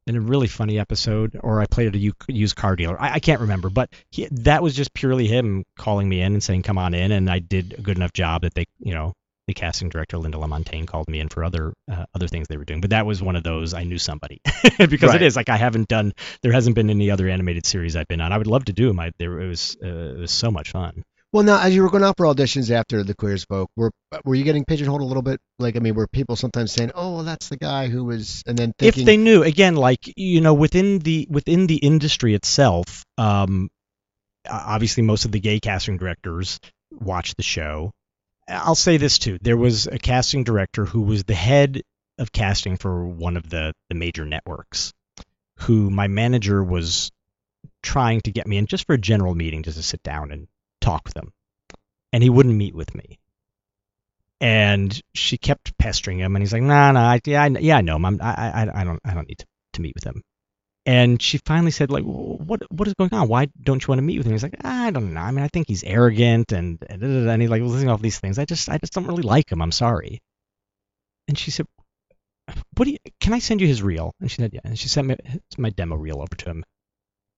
in a really funny episode, or I played a used car dealer. I, I can't remember, but he, that was just purely him calling me in and saying, "Come on in," and I did a good enough job that they, you know, the casting director Linda Lamontagne called me in for other uh, other things they were doing. But that was one of those I knew somebody because Right. it is like I haven't done. There hasn't been any other animated series I've been on. I would love to do them. I, there it was uh, it was so much fun. Well, now as you were going out for auditions after the Queer as Folk, were were you getting pigeonholed a little bit? Like, I mean, were people sometimes saying, "Oh, well, that's the guy who was," and then thinking, if they knew again like you know within the within the industry itself um obviously most of the gay casting directors watch the show i'll say this too there was a casting director who was the head of casting for one of the the major networks who my manager was trying to get me in just for a general meeting just to sit down and talk with him. And he wouldn't meet with me. And she kept pestering him, and he's like, "Nah, nah, I, yeah, I, yeah, I know him. I'm, I, I, I don't, I don't need to, to meet with him." and she finally said like what what is going on? Why don't you want to meet with him? He's like ah, i don't know. I mean i think he's arrogant and and, and he like listing off these things. I just i just don't really like him. I'm sorry. And she said what do you can i send you his reel? And she said yeah. And she sent me my demo reel over to him.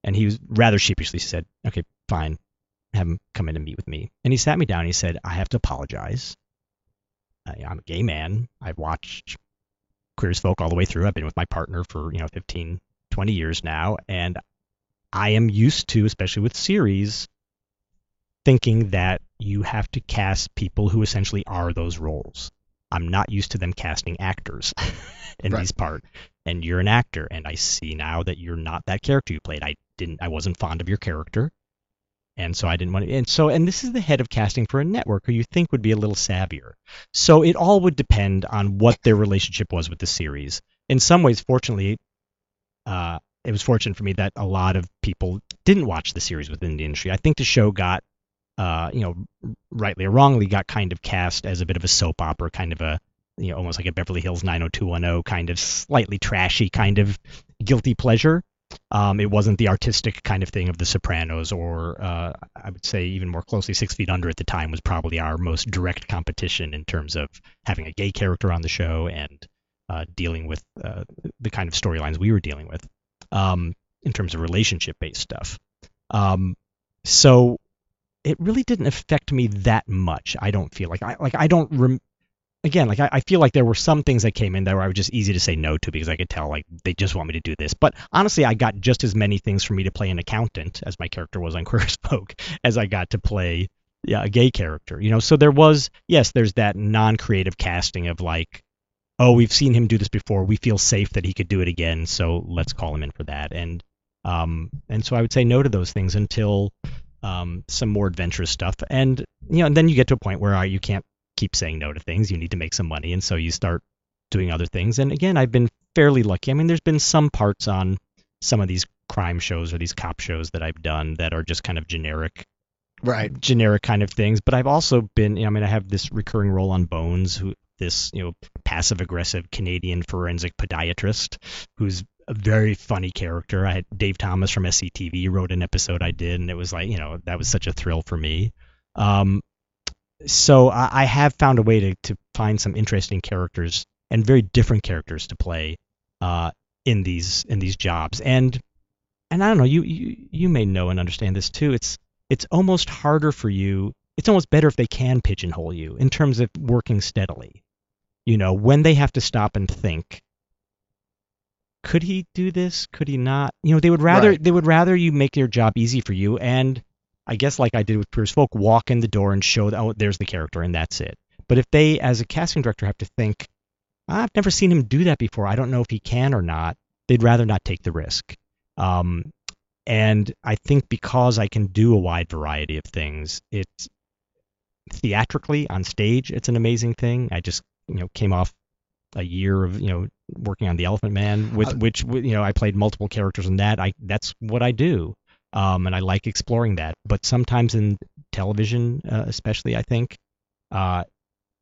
And he was rather sheepishly said okay fine have him come in and meet with me and he sat me down and he said i have to apologize I, i'm a gay man i've watched queer as folk all the way through i've been with my partner for you know 15 20 years now, and I am used to, especially with series, thinking that you have to cast people who essentially are those roles. I'm not used to them casting actors in right. these parts. And you're an actor, and I see now that you're not that character you played. I didn't I wasn't fond of your character. And so I didn't want to and so and this is the head of casting for a network who you think would be a little savvier. So it all would depend on what their relationship was with the series. In some ways, fortunately, uh, it was fortunate for me that a lot of people didn't watch the series within the industry. I think the show got, uh, you know, rightly or wrongly, got kind of cast as a bit of a soap opera, kind of a, you know, almost like a Beverly Hills 90210 kind of slightly trashy kind of guilty pleasure. Um, it wasn't the artistic kind of thing of The Sopranos, or uh, I would say even more closely, Six Feet Under at the time was probably our most direct competition in terms of having a gay character on the show and uh, dealing with uh, the kind of storylines we were dealing with um, in terms of relationship based stuff. Um, so it really didn't affect me that much. I don't feel like I like I don't rem- again like I, I feel like there were some things that came in that were just easy to say no to because I could tell like they just want me to do this. But honestly, I got just as many things for me to play an accountant as my character was on Queer as Folk as I got to play yeah, a gay character. You know, so there was yes, there's that non-creative casting of like oh, we've seen him do this before. We feel safe that he could do it again, so let's call him in for that. And um, and so I would say no to those things until um, some more adventurous stuff. And you know, and then you get to a point where uh, you can't keep saying no to things. You need to make some money, and so you start doing other things. And again, I've been fairly lucky. I mean, there's been some parts on some of these crime shows or these cop shows that I've done that are just kind of generic right generic kind of things but i've also been i mean i have this recurring role on bones who this you know passive aggressive Canadian forensic podiatrist who's a very funny character. I had Dave Thomas from SCTV wrote an episode I did, and it was like you know that was such a thrill for me. Um, so I, I have found a way to to find some interesting characters and very different characters to play uh, in these in these jobs. And and I don't know, you you you may know and understand this too. It's it's almost harder for you. It's almost better if they can pigeonhole you in terms of working steadily you know, when they have to stop and think, could he do this? Could he not? You know, they would rather right. they would rather you make your job easy for you and I guess like I did with Queer as Folk, walk in the door and show that oh there's the character and that's it. But if they as a casting director have to think, I've never seen him do that before. I don't know if he can or not. They'd rather not take the risk. Um, and I think because I can do a wide variety of things, it's theatrically on stage, it's an amazing thing. I just you know came off a year of you know working on the Elephant Man, with uh, which you know I played multiple characters in that. I that's what I do, um, and I like exploring that. But sometimes in television, uh, especially, I think uh,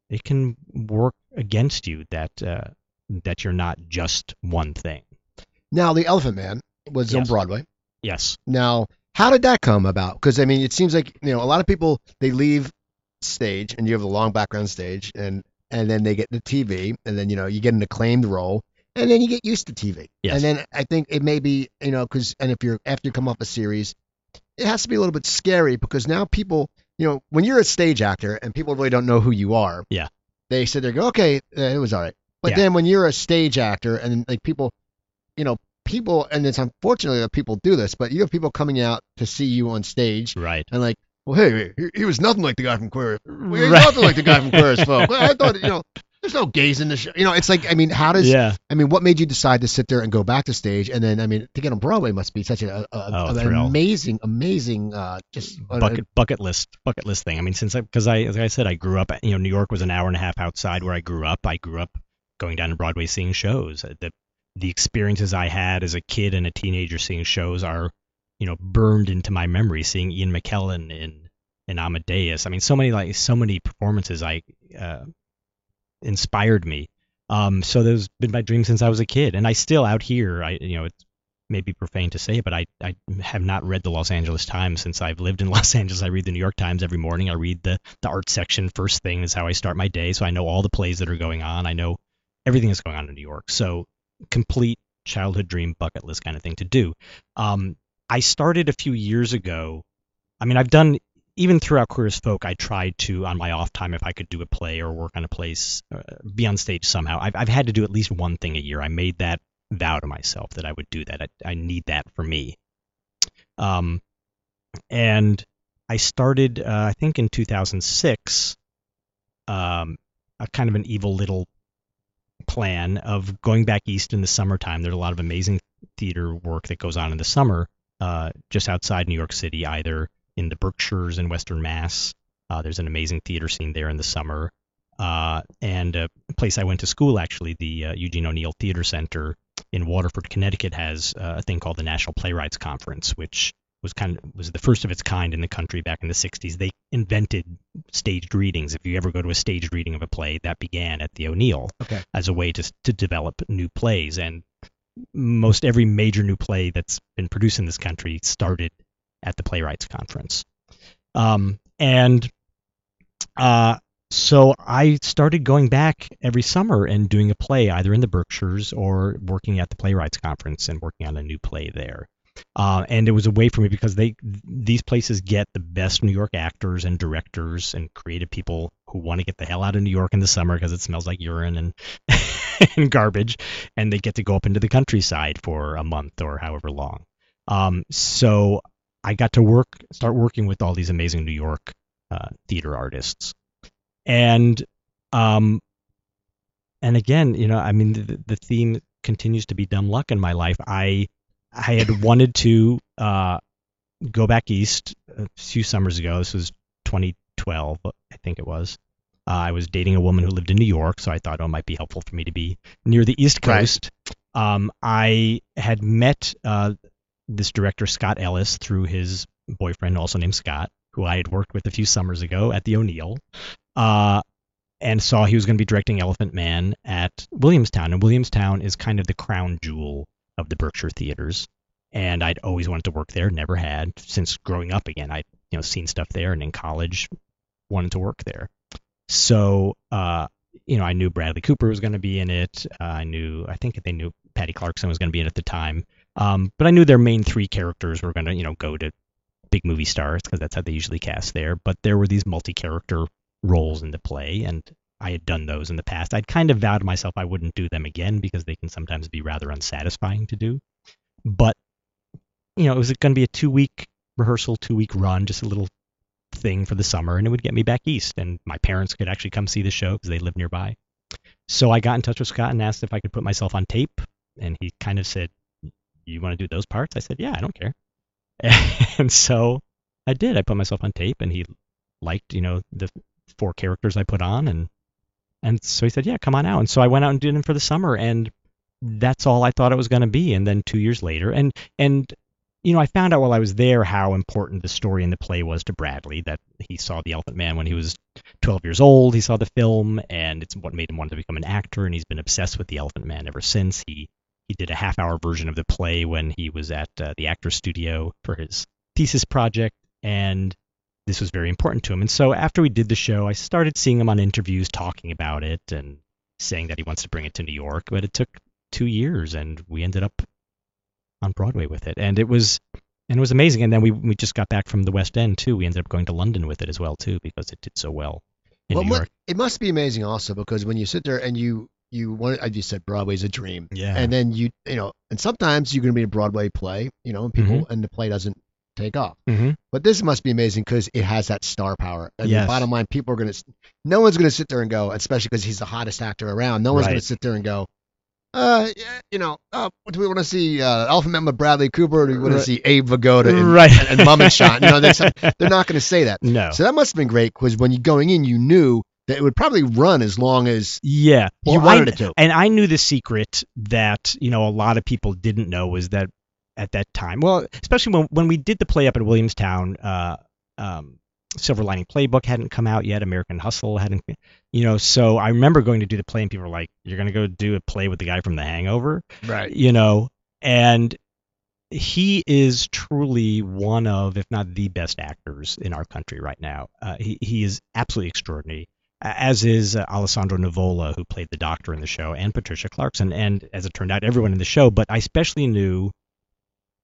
it can work against you that uh, that you're not just one thing. Now, the Elephant Man was yes. on Broadway. Yes. Now, how did that come about? Because I mean, it seems like you know a lot of people they leave stage, and you have the long background stage, and and then they get the TV, and then you know you get an acclaimed role, and then you get used to TV. Yes. And then I think it may be you know because and if you're after you come off a series, it has to be a little bit scary because now people you know when you're a stage actor and people really don't know who you are. Yeah. They sit there go okay it was all right, but yeah. then when you're a stage actor and like people, you know people and it's unfortunately that people do this, but you have people coming out to see you on stage, right? And like well, hey, he, he was nothing like the guy from Queer. Well, he's right. nothing like the guy from Queer as Folk. I thought, you know, there's no gays in the show. You know, it's like, I mean, how does, yeah. I mean, what made you decide to sit there and go back to stage? And then, I mean, to get on Broadway must be such a, a, oh, an amazing, amazing, uh, just bucket bucket list bucket list thing. I mean, since I, because I, as I said, I grew up, you know, New York was an hour and a half outside where I grew up. I grew up going down to Broadway seeing shows. The the experiences I had as a kid and a teenager seeing shows are, you know, burned into my memory. Seeing Ian McKellen in in Amadeus. I mean, so many like so many performances I uh, inspired me. Um, so that's been my dream since I was a kid, and I still out here. I you know it's may be profane to say, but I, I have not read the Los Angeles Times since I've lived in Los Angeles. I read the New York Times every morning. I read the, the art section first thing is how I start my day. So I know all the plays that are going on. I know everything that's going on in New York. So complete childhood dream bucket list kind of thing to do. Um, I started a few years ago. I mean, I've done even throughout Queer as Folk. I tried to on my off time if I could do a play or work on a place, uh, be on stage somehow. I've I've had to do at least one thing a year. I made that vow to myself that I would do that. I, I need that for me. Um, and I started, uh, I think, in 2006, um, a kind of an evil little plan of going back east in the summertime. There's a lot of amazing theater work that goes on in the summer, uh, just outside New York City, either in the Berkshires in Western Mass. Uh, there's an amazing theater scene there in the summer. Uh, and a place I went to school, actually, the uh, Eugene O'Neill Theater Center in Waterford, Connecticut, has uh, a thing called the National Playwrights Conference, which was kind of was the first of its kind in the country back in the 60s. They invented staged readings. If you ever go to a staged reading of a play, that began at the O'Neill Okay. as a way to to develop new plays. And most every major new play that's been produced in this country started at the Playwrights Conference. Um, and uh, so I started going back every summer and doing a play either in the Berkshires or working at the Playwrights Conference and working on a new play there. Uh, and it was a way for me because they these places get the best New York actors and directors and creative people who want to get the hell out of New York in the summer because it smells like urine and and garbage, and they get to go up into the countryside for a month or however long. Um, so I got to work, start working with all these amazing New York uh, theater artists, and um, and again, you know, I mean, the, the theme continues to be dumb luck in my life. I I had wanted to uh, go back east a few summers ago. This was 2012, I think it was. Uh, I was dating a woman who lived in New York, so I thought oh, it might be helpful for me to be near the East Right. Coast. Um, I had met uh, this director Scott Ellis through his boyfriend, also named Scott, who I had worked with a few summers ago at the O'Neill, uh, and saw he was going to be directing Elephant Man at Williamstown. And Williamstown is kind of the crown jewel of the Berkshire theaters. And I'd always wanted to work there, never had since growing up. Again, I'd you know seen stuff there, and in college wanted to work there. So uh, you know, I knew Bradley Cooper was going to be in it. Uh, I knew, I think they knew Patty Clarkson was going to be in it at the time. Um, but I knew their main three characters were going to, you know, go to big movie stars because that's how they usually cast there. But there were these multi-character roles in the play, and I had done those in the past. I'd kind of vowed to myself I wouldn't do them again because they can sometimes be rather unsatisfying to do. But you know, it was going to be a two-week rehearsal, two-week run, just a little thing for the summer, and it would get me back east, and my parents could actually come see the show because they live nearby. So I got in touch with Scott and asked if I could put myself on tape, and he kind of said, "You want to do those parts?" I said, "Yeah, I don't care." And so I did. I put myself on tape, and he liked, you know, the four characters I put on, and and so he said, "Yeah, come on out." And so I went out and did them for the summer, and that's all I thought it was going to be. And then two years later, and and you know, I found out while I was there how important the story in the play was to Bradley. That he saw the Elephant Man when he was 12 years old. He saw the film, and it's what made him want to become an actor. And he's been obsessed with the Elephant Man ever since. He he did a half-hour version of the play when he was at uh, the Actors Studio for his thesis project, and this was very important to him. And so after we did the show, I started seeing him on interviews talking about it and saying that he wants to bring it to New York. But it took two years, and we ended up on Broadway with it, and it was and it was amazing. And then we we just got back from the West End too. We ended up going to London with it as well too because it did so well in Well, New York. it must be amazing also because when you sit there and you you want I just said Broadway's a dream. Yeah. And then you you know, and sometimes you're going to be in a Broadway play, you know, and people Mm-hmm. and the play doesn't take off. hmm But this must be amazing because it has that star power. And Yes. the bottom line, people are to, no one's going to sit there and go, especially because he's the hottest actor around. No one's gonna sit there and go, uh, you know, uh, do we want to see uh, Man with Bradley Cooper, or do we want to Right. see Abe Vigoda and, Right. and, and Mummenschanz? You know, they, they're not going to say that. No. So that must have been great because when you going in, you knew that it would probably run as long as Yeah. you Well, I- wanted it to. And I knew the secret that, you know, a lot of people didn't know was that at that time, well, especially when, when we did the play up at Williamstown, uh, um, Silver Lining Playbook hadn't come out yet. American Hustle hadn't, you know, so I remember going to do the play and people were like, you're going to go do a play with the guy from The Hangover? Right. you know, and he is truly one of, if not the best actors in our country right now. Uh, he he is absolutely extraordinary. As is uh, Alessandro Nivola, who played the Doctor in the show, and Patricia Clarkson, and as it turned out, everyone in the show. But I especially knew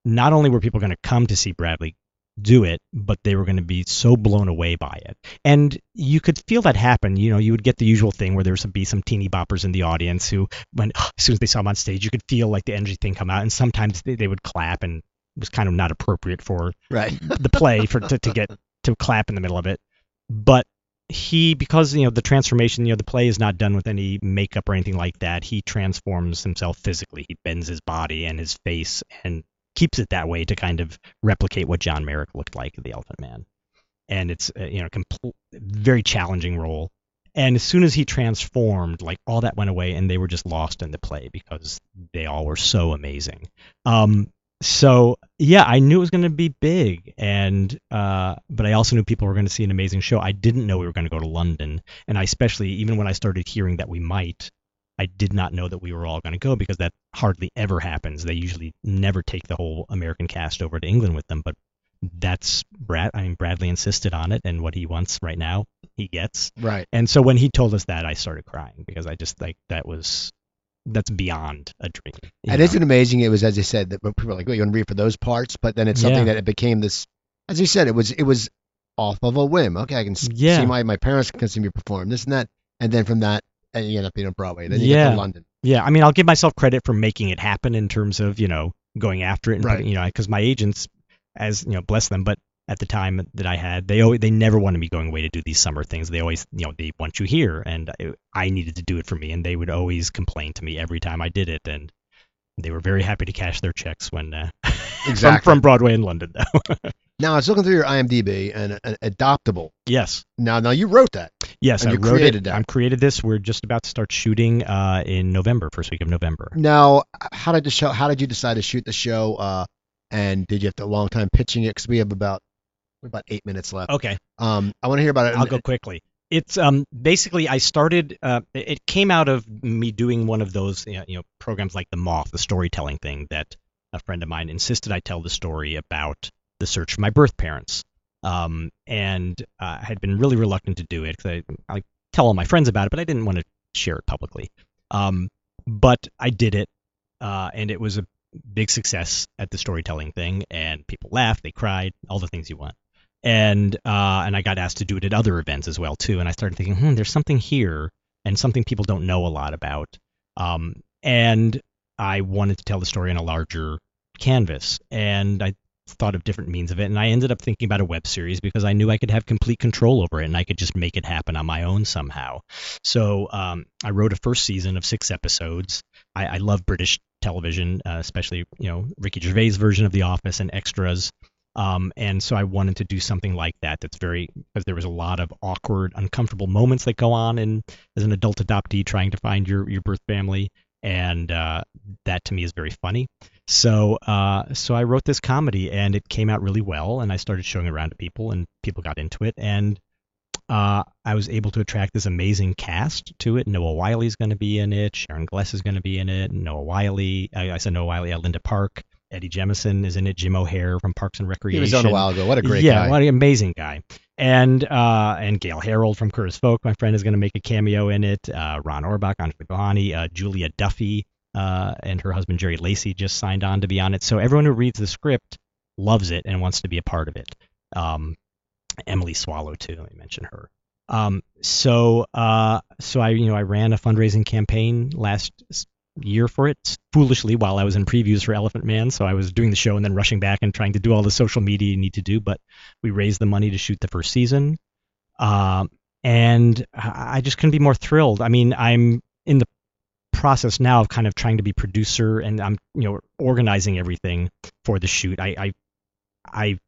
not only were people going to come to see Bradley do it, but they were going to be so blown away by it. And you could feel that happen. You know, you would get the usual thing where there would be some teeny boppers in the audience who, when as soon as they saw him on stage, you could feel like the energy thing come out. And sometimes they, they would clap, and it was kind of not appropriate for Right. the play for to, to get to clap in the middle of it. But he, because you know the transformation, you know the play is not done with any makeup or anything like that. He transforms himself physically. He bends his body and his face and keeps it that way to kind of replicate what John Merrick looked like, the Elephant Man. And it's uh, you know compl- very challenging role. And as soon as he transformed, like all that went away, and they were just lost in the play because they all were so amazing. Um, so yeah, I knew it was going to be big, and uh, but I also knew people were going to see an amazing show. I didn't know we were going to go to London, and I especially even when I started hearing that we might, I did not know that we were all going to go because that hardly ever happens. They usually never take the whole American cast over to England with them, but that's Brad. I mean, Bradley insisted on it, and what he wants right now, he gets. Right. And so when he told us that, I started crying because I just like that was that's beyond a dream. And know? isn't amazing? It was as you said that people are like, "Well, you want to read for those parts," but then it's something Yeah. that it became this. As you said, it was it was off of a whim. Okay, I can Yeah. see my my parents can see me perform this and that, and then from that, and you end up being on Broadway. Then you get to London. Yeah, I mean, I'll give myself credit for making it happen in terms of you know going after it and Right. putting, you know because my agents, as you know, bless them, but at the time that I had, they always, they never wanted me going away to do these summer things. They always you know they want you here, and I, I needed to do it for me, and they would always complain to me every time I did it, and they were very happy to cash their checks when uh, from, Exactly. from Broadway in London though. Now I was looking through your IMDb and adoptable. yes. Now, now you wrote that. Yes, And I you wrote created it. that. I'm created this. We're just about to start shooting uh, in November, first week of November. Now, how did the show? How did you decide to shoot the show? Uh, and did you have to a long time pitching it? Because we have about about eight minutes left. Okay. Um, I want to hear about it. I'll go quickly. It's um basically I started. Uh, it came out of me doing one of those you know, you know programs like the Moth, the storytelling thing that a friend of mine insisted I tell the story about the search for my birth parents. Um, and uh, I had been really reluctant to do it because I, I tell all my friends about it, but I didn't want to share it publicly. Um, but I did it, uh, and it was a big success at the storytelling thing, and people laughed, they cried, all the things you want and uh, and I got asked to do it at other events as well too. And I started thinking, hmm, there's something here and something people don't know a lot about. Um, and I wanted to tell the story on a larger canvas, and I thought of different means of it. And I ended up thinking about a web series because I knew I could have complete control over it and I could just make it happen on my own somehow. So um, I wrote a first season of six episodes. I, I love British television, uh, especially you know Ricky Gervais' version of The Office and extras. Um, and so I wanted to do something like that. That's very because there was a lot of awkward, uncomfortable moments that go on in as an adult adoptee trying to find your your birth family, and uh, that to me is very funny. So uh, so I wrote this comedy, and it came out really well, and I started showing it around to people, and people got into it, and uh, I was able to attract this amazing cast to it. Noah Wyle's going to be in it. Sharon Gless is going to be in it. Noah Wyle, I, I said Noah Wyle, uh, Linda Park. Eddie Jemison is in it. Jim O'Heir from Parks and Recreation. He was on a while ago. What a great yeah, guy. what an amazing guy. And uh, and Gale Harold from Queer as Folk, my friend, is going to make a cameo in it. Uh, Ron Orbach, Andre Gohani, uh, Julia Duffy, uh, and her husband Jerry Lacy just signed on to be on it. So everyone who reads the script loves it and wants to be a part of it. Um, Emily Swallow too. Let me mention her. Um, so uh, so I you know I ran a fundraising campaign last year for it foolishly while I was in previews for Elephant Man. So I was doing the show and then rushing back and trying to do all the social media you need to do. But we raised the money to shoot the first season, um, and I I just couldn't be more thrilled. I mean, I'm in the process now of kind of trying to be producer and I'm you know organizing everything for the shoot. I I, I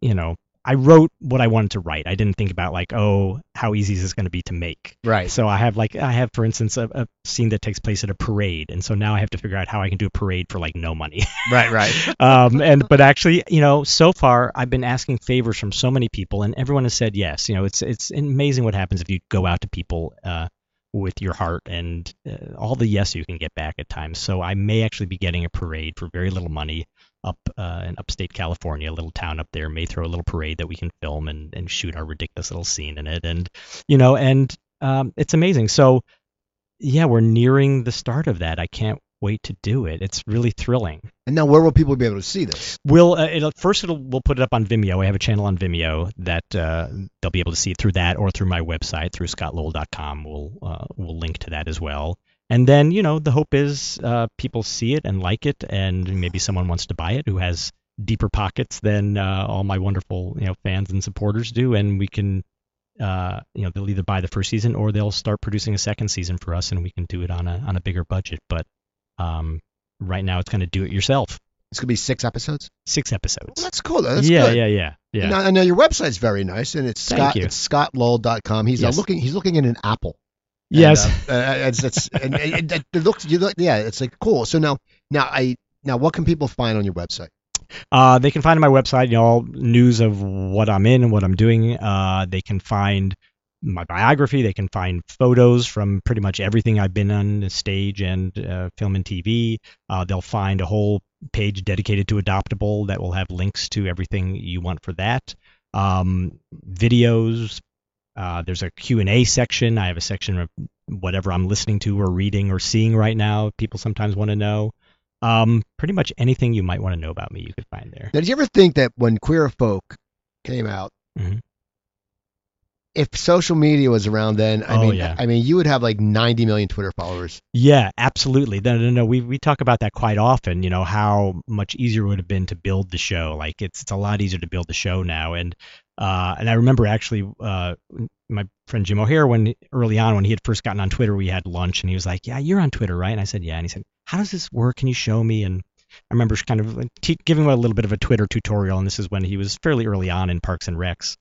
you know I wrote what I wanted to write. I didn't think about like, oh, how easy is this going to be to make? Right. So I have like I have for instance a, a scene that takes place at a parade, and so now I have to figure out how I can do a parade for like no money. Right. Right. um, and but actually, you know, so far I've been asking favors from so many people, and everyone has said yes. You know, it's it's amazing what happens if you go out to people uh, with your heart and uh, all the yes you can get back at times. So I may actually be getting a parade for very little money up uh, in upstate California, a little town up there, may throw a little parade that we can film and, and shoot our ridiculous little scene in it. And, you know, and um, it's amazing. So, yeah, we're nearing the start of that. I can't wait to do it. It's really thrilling. And now, where will people be able to see this? We'll uh, it'll, first it'll we'll put it up on Vimeo. I have a channel on Vimeo that uh, they'll be able to see it through that or through my website through scottlowell.com. We'll uh, we'll link to that as well. And then you know the hope is uh, people see it and like it, and maybe someone wants to buy it who has deeper pockets than uh, all my wonderful you know fans and supporters do, and we can. Uh, you know they'll either buy the first season or they'll start producing a second season for us and we can do it on a on a bigger budget but um, right now, it's going to do it yourself. It's gonna be six episodes. Six episodes. Well, that's cool. That's yeah, good. yeah, yeah, yeah. Now, I know your website's very nice, and it's Thank Scott. you. It's scottlowell.com. He's uh, looking. He's looking at an apple. yes. And, uh, uh, it's, it's and it looks. You look, yeah, it's like cool. So now, now I now what can people find on your website? Uh, they can find my website, you know, all news of what I'm in and what I'm doing. Uh, they can find my biography. They can find photos from pretty much everything I've been on the stage and uh, film and TV. Uh, they'll find a whole page dedicated to Adoptable that will have links to everything you want for that. Um, videos. Uh, there's a Q&A section. I have a section of whatever I'm listening to or reading or seeing right now. People sometimes want to know. Um, pretty much anything you might want to know about me, you could find there. Now, did you ever think that when Queer Folk came out, Mhm. If social media was around then, I Oh, mean, yeah. I mean, you would have like 90 million Twitter followers. Yeah, absolutely. No, no, no. We we talk about that quite often. You know how much easier it would have been to build the show. Like it's it's a lot easier to build the show now. And uh, and I remember actually uh, my friend Jim O'Heir when early on when he had first gotten on Twitter, we had lunch and he was like, "Yeah, you're on Twitter, right?" And I said, "Yeah." And he said, "How does this work? Can you show me?" And I remember kind of te- giving him a little bit of a Twitter tutorial. And this is when he was fairly early on in Parks and Recs.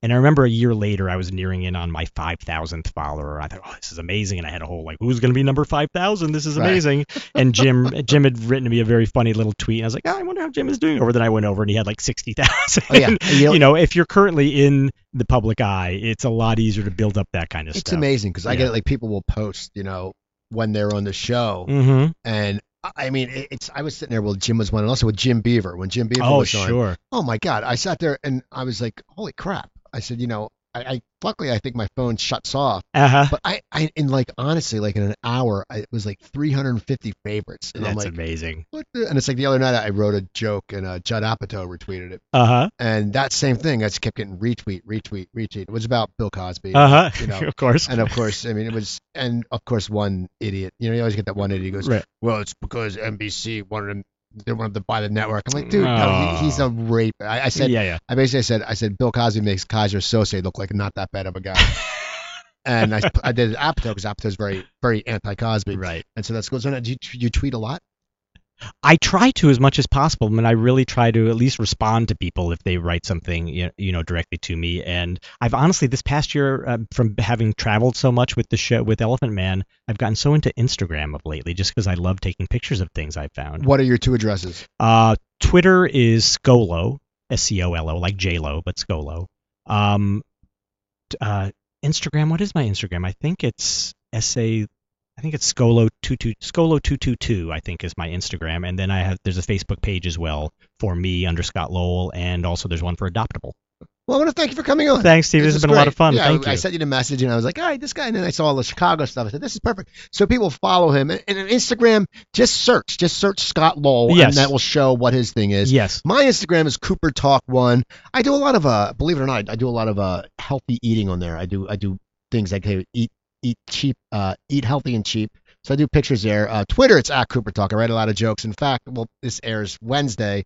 And I remember a year later, I was nearing in on my 5,000th follower. I thought, oh, this is amazing. And I had a whole, like, who's going to be number 5,000? This is Right. amazing. and Jim Jim had written me a very funny little tweet. And I was like, oh, I wonder how Jim is doing over. Then I went over and he had like 60,000. Oh, yeah. You know- you know, if you're currently in the public eye, it's a lot easier to build up that kind of It's stuff. It's amazing because I get it, like people will post, you know, when they're on the show, Mm-hmm. and I- mean, it's. I was sitting there. Well, Jim was one, and also with Jim Beaver when Jim Beaver Oh, was on. Oh, sure. Oh my God! I sat there and I was like, holy crap! I said, you know, I, I luckily I think my phone shuts off, Uh huh. but I, I in like honestly, like in an hour, I, it was like 350 favorites, and That's like, amazing. And it's like the other night I wrote a joke and uh, Judd Apatow retweeted it, Uh huh. and that same thing, I just kept getting retweet, retweet, retweet. It was about Bill Cosby. Uh huh. You know, of course. and of course, I mean, it was, and of course, one idiot. You know, you always get that one idiot who goes, Right. "Well, it's because NBC wanted him, they wanted to buy the network." I'm like, mm, dude, no, Oh. he, he's a rape. I, I said, yeah, yeah. I basically said, I said, Bill Cosby makes Keyser Söze look like not that bad of a guy. and I, I did Apatow because is very, very anti-Cosby. Right. And so that's goes on. Do you, you tweet a lot? I try to as much as possible, I and I really try to at least respond to people if they write something, you you know, directly to me. And I've honestly, this past year, uh, from having traveled so much with the show with Elephant Man, I've gotten so into Instagram of lately, just because I love taking pictures of things I've found. What are your two addresses? Uh, Twitter is Scolo, S C O L O, like J Lo, but Scolo. Um, uh, Instagram, what is my Instagram? I think it's S A. I think it's Scolo two two Scolo two two two. I think is my Instagram, and then I have there's a Facebook page as well for me under Scott Lowell, and also there's one for Adoptable. Well, I want to thank you for coming on. Thanks, Steve. This, has is been a lot of fun. Yeah, Thank I, I sent you the message and I was like, all right, this guy. And then I saw all the Chicago stuff. I said, this is perfect. So people follow him. And, and on Instagram, just search. Just search Scott Lowell. Yes. And that will show what his thing is. yes. My Instagram is Cooper Talk One. I do a lot of uh, believe it or not, I do a lot of uh, healthy eating on there. I do I do things like eat eat cheap, uh, eat healthy and cheap. So I do pictures there. Uh, Twitter, it's at Cooper Talk. I write a lot of jokes. In fact, well, this airs Wednesday,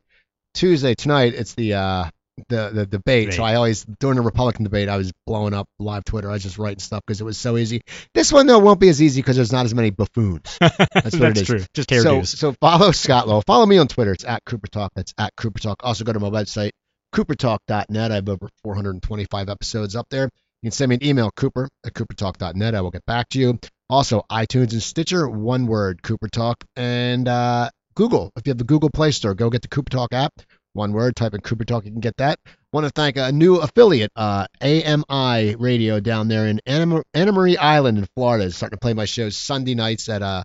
Tuesday tonight. It's the uh, the the debate. So I always during the Republican debate, I was blowing up live Twitter. I was just writing stuff because it was so easy. This one though won't be as easy because there's not as many buffoons. That's, what it is. true. Just So, hairdos. so follow Scott Lowell. Follow me on Twitter. It's at Cooper Talk. That's at Cooper Talk. Also go to my website, coopertalk.net. I have over 425 episodes up there. You can send me an email, cooper at coopertalk.net. I will get back to you. Also, iTunes and Stitcher, one word, Cooper Talk. And uh, Google. If you have the Google Play Store, go get the Cooper Talk app. One word, type in Cooper Talk, you can get that. Want to thank a new affiliate, uh, AMI Radio down there in Anna Maria Island in Florida. Is starting to play my shows Sunday nights at uh,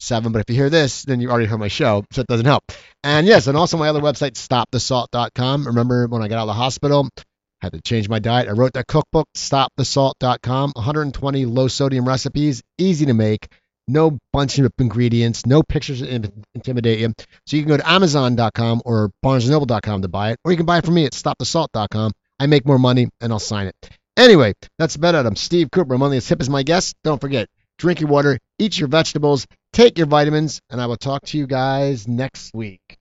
seven. But if you hear this, then you already heard my show, so it doesn't help. And yes, and also my other website, stopthesalt.com. Remember when I got out of the hospital, had to change my diet. I wrote that cookbook, stopthesalt.com. 120 low sodium recipes, easy to make, no bunch of ingredients, no pictures to intimidate you. So you can go to amazon.com or barnesandnoble.com to buy it, or you can buy it from me at stopthesalt.com. I make more money and I'll sign it. Anyway, that's about it. I'm Steve Cooper. I'm only as hip as my guest. Don't forget, drink your water, eat your vegetables, take your vitamins, and I will talk to you guys next week.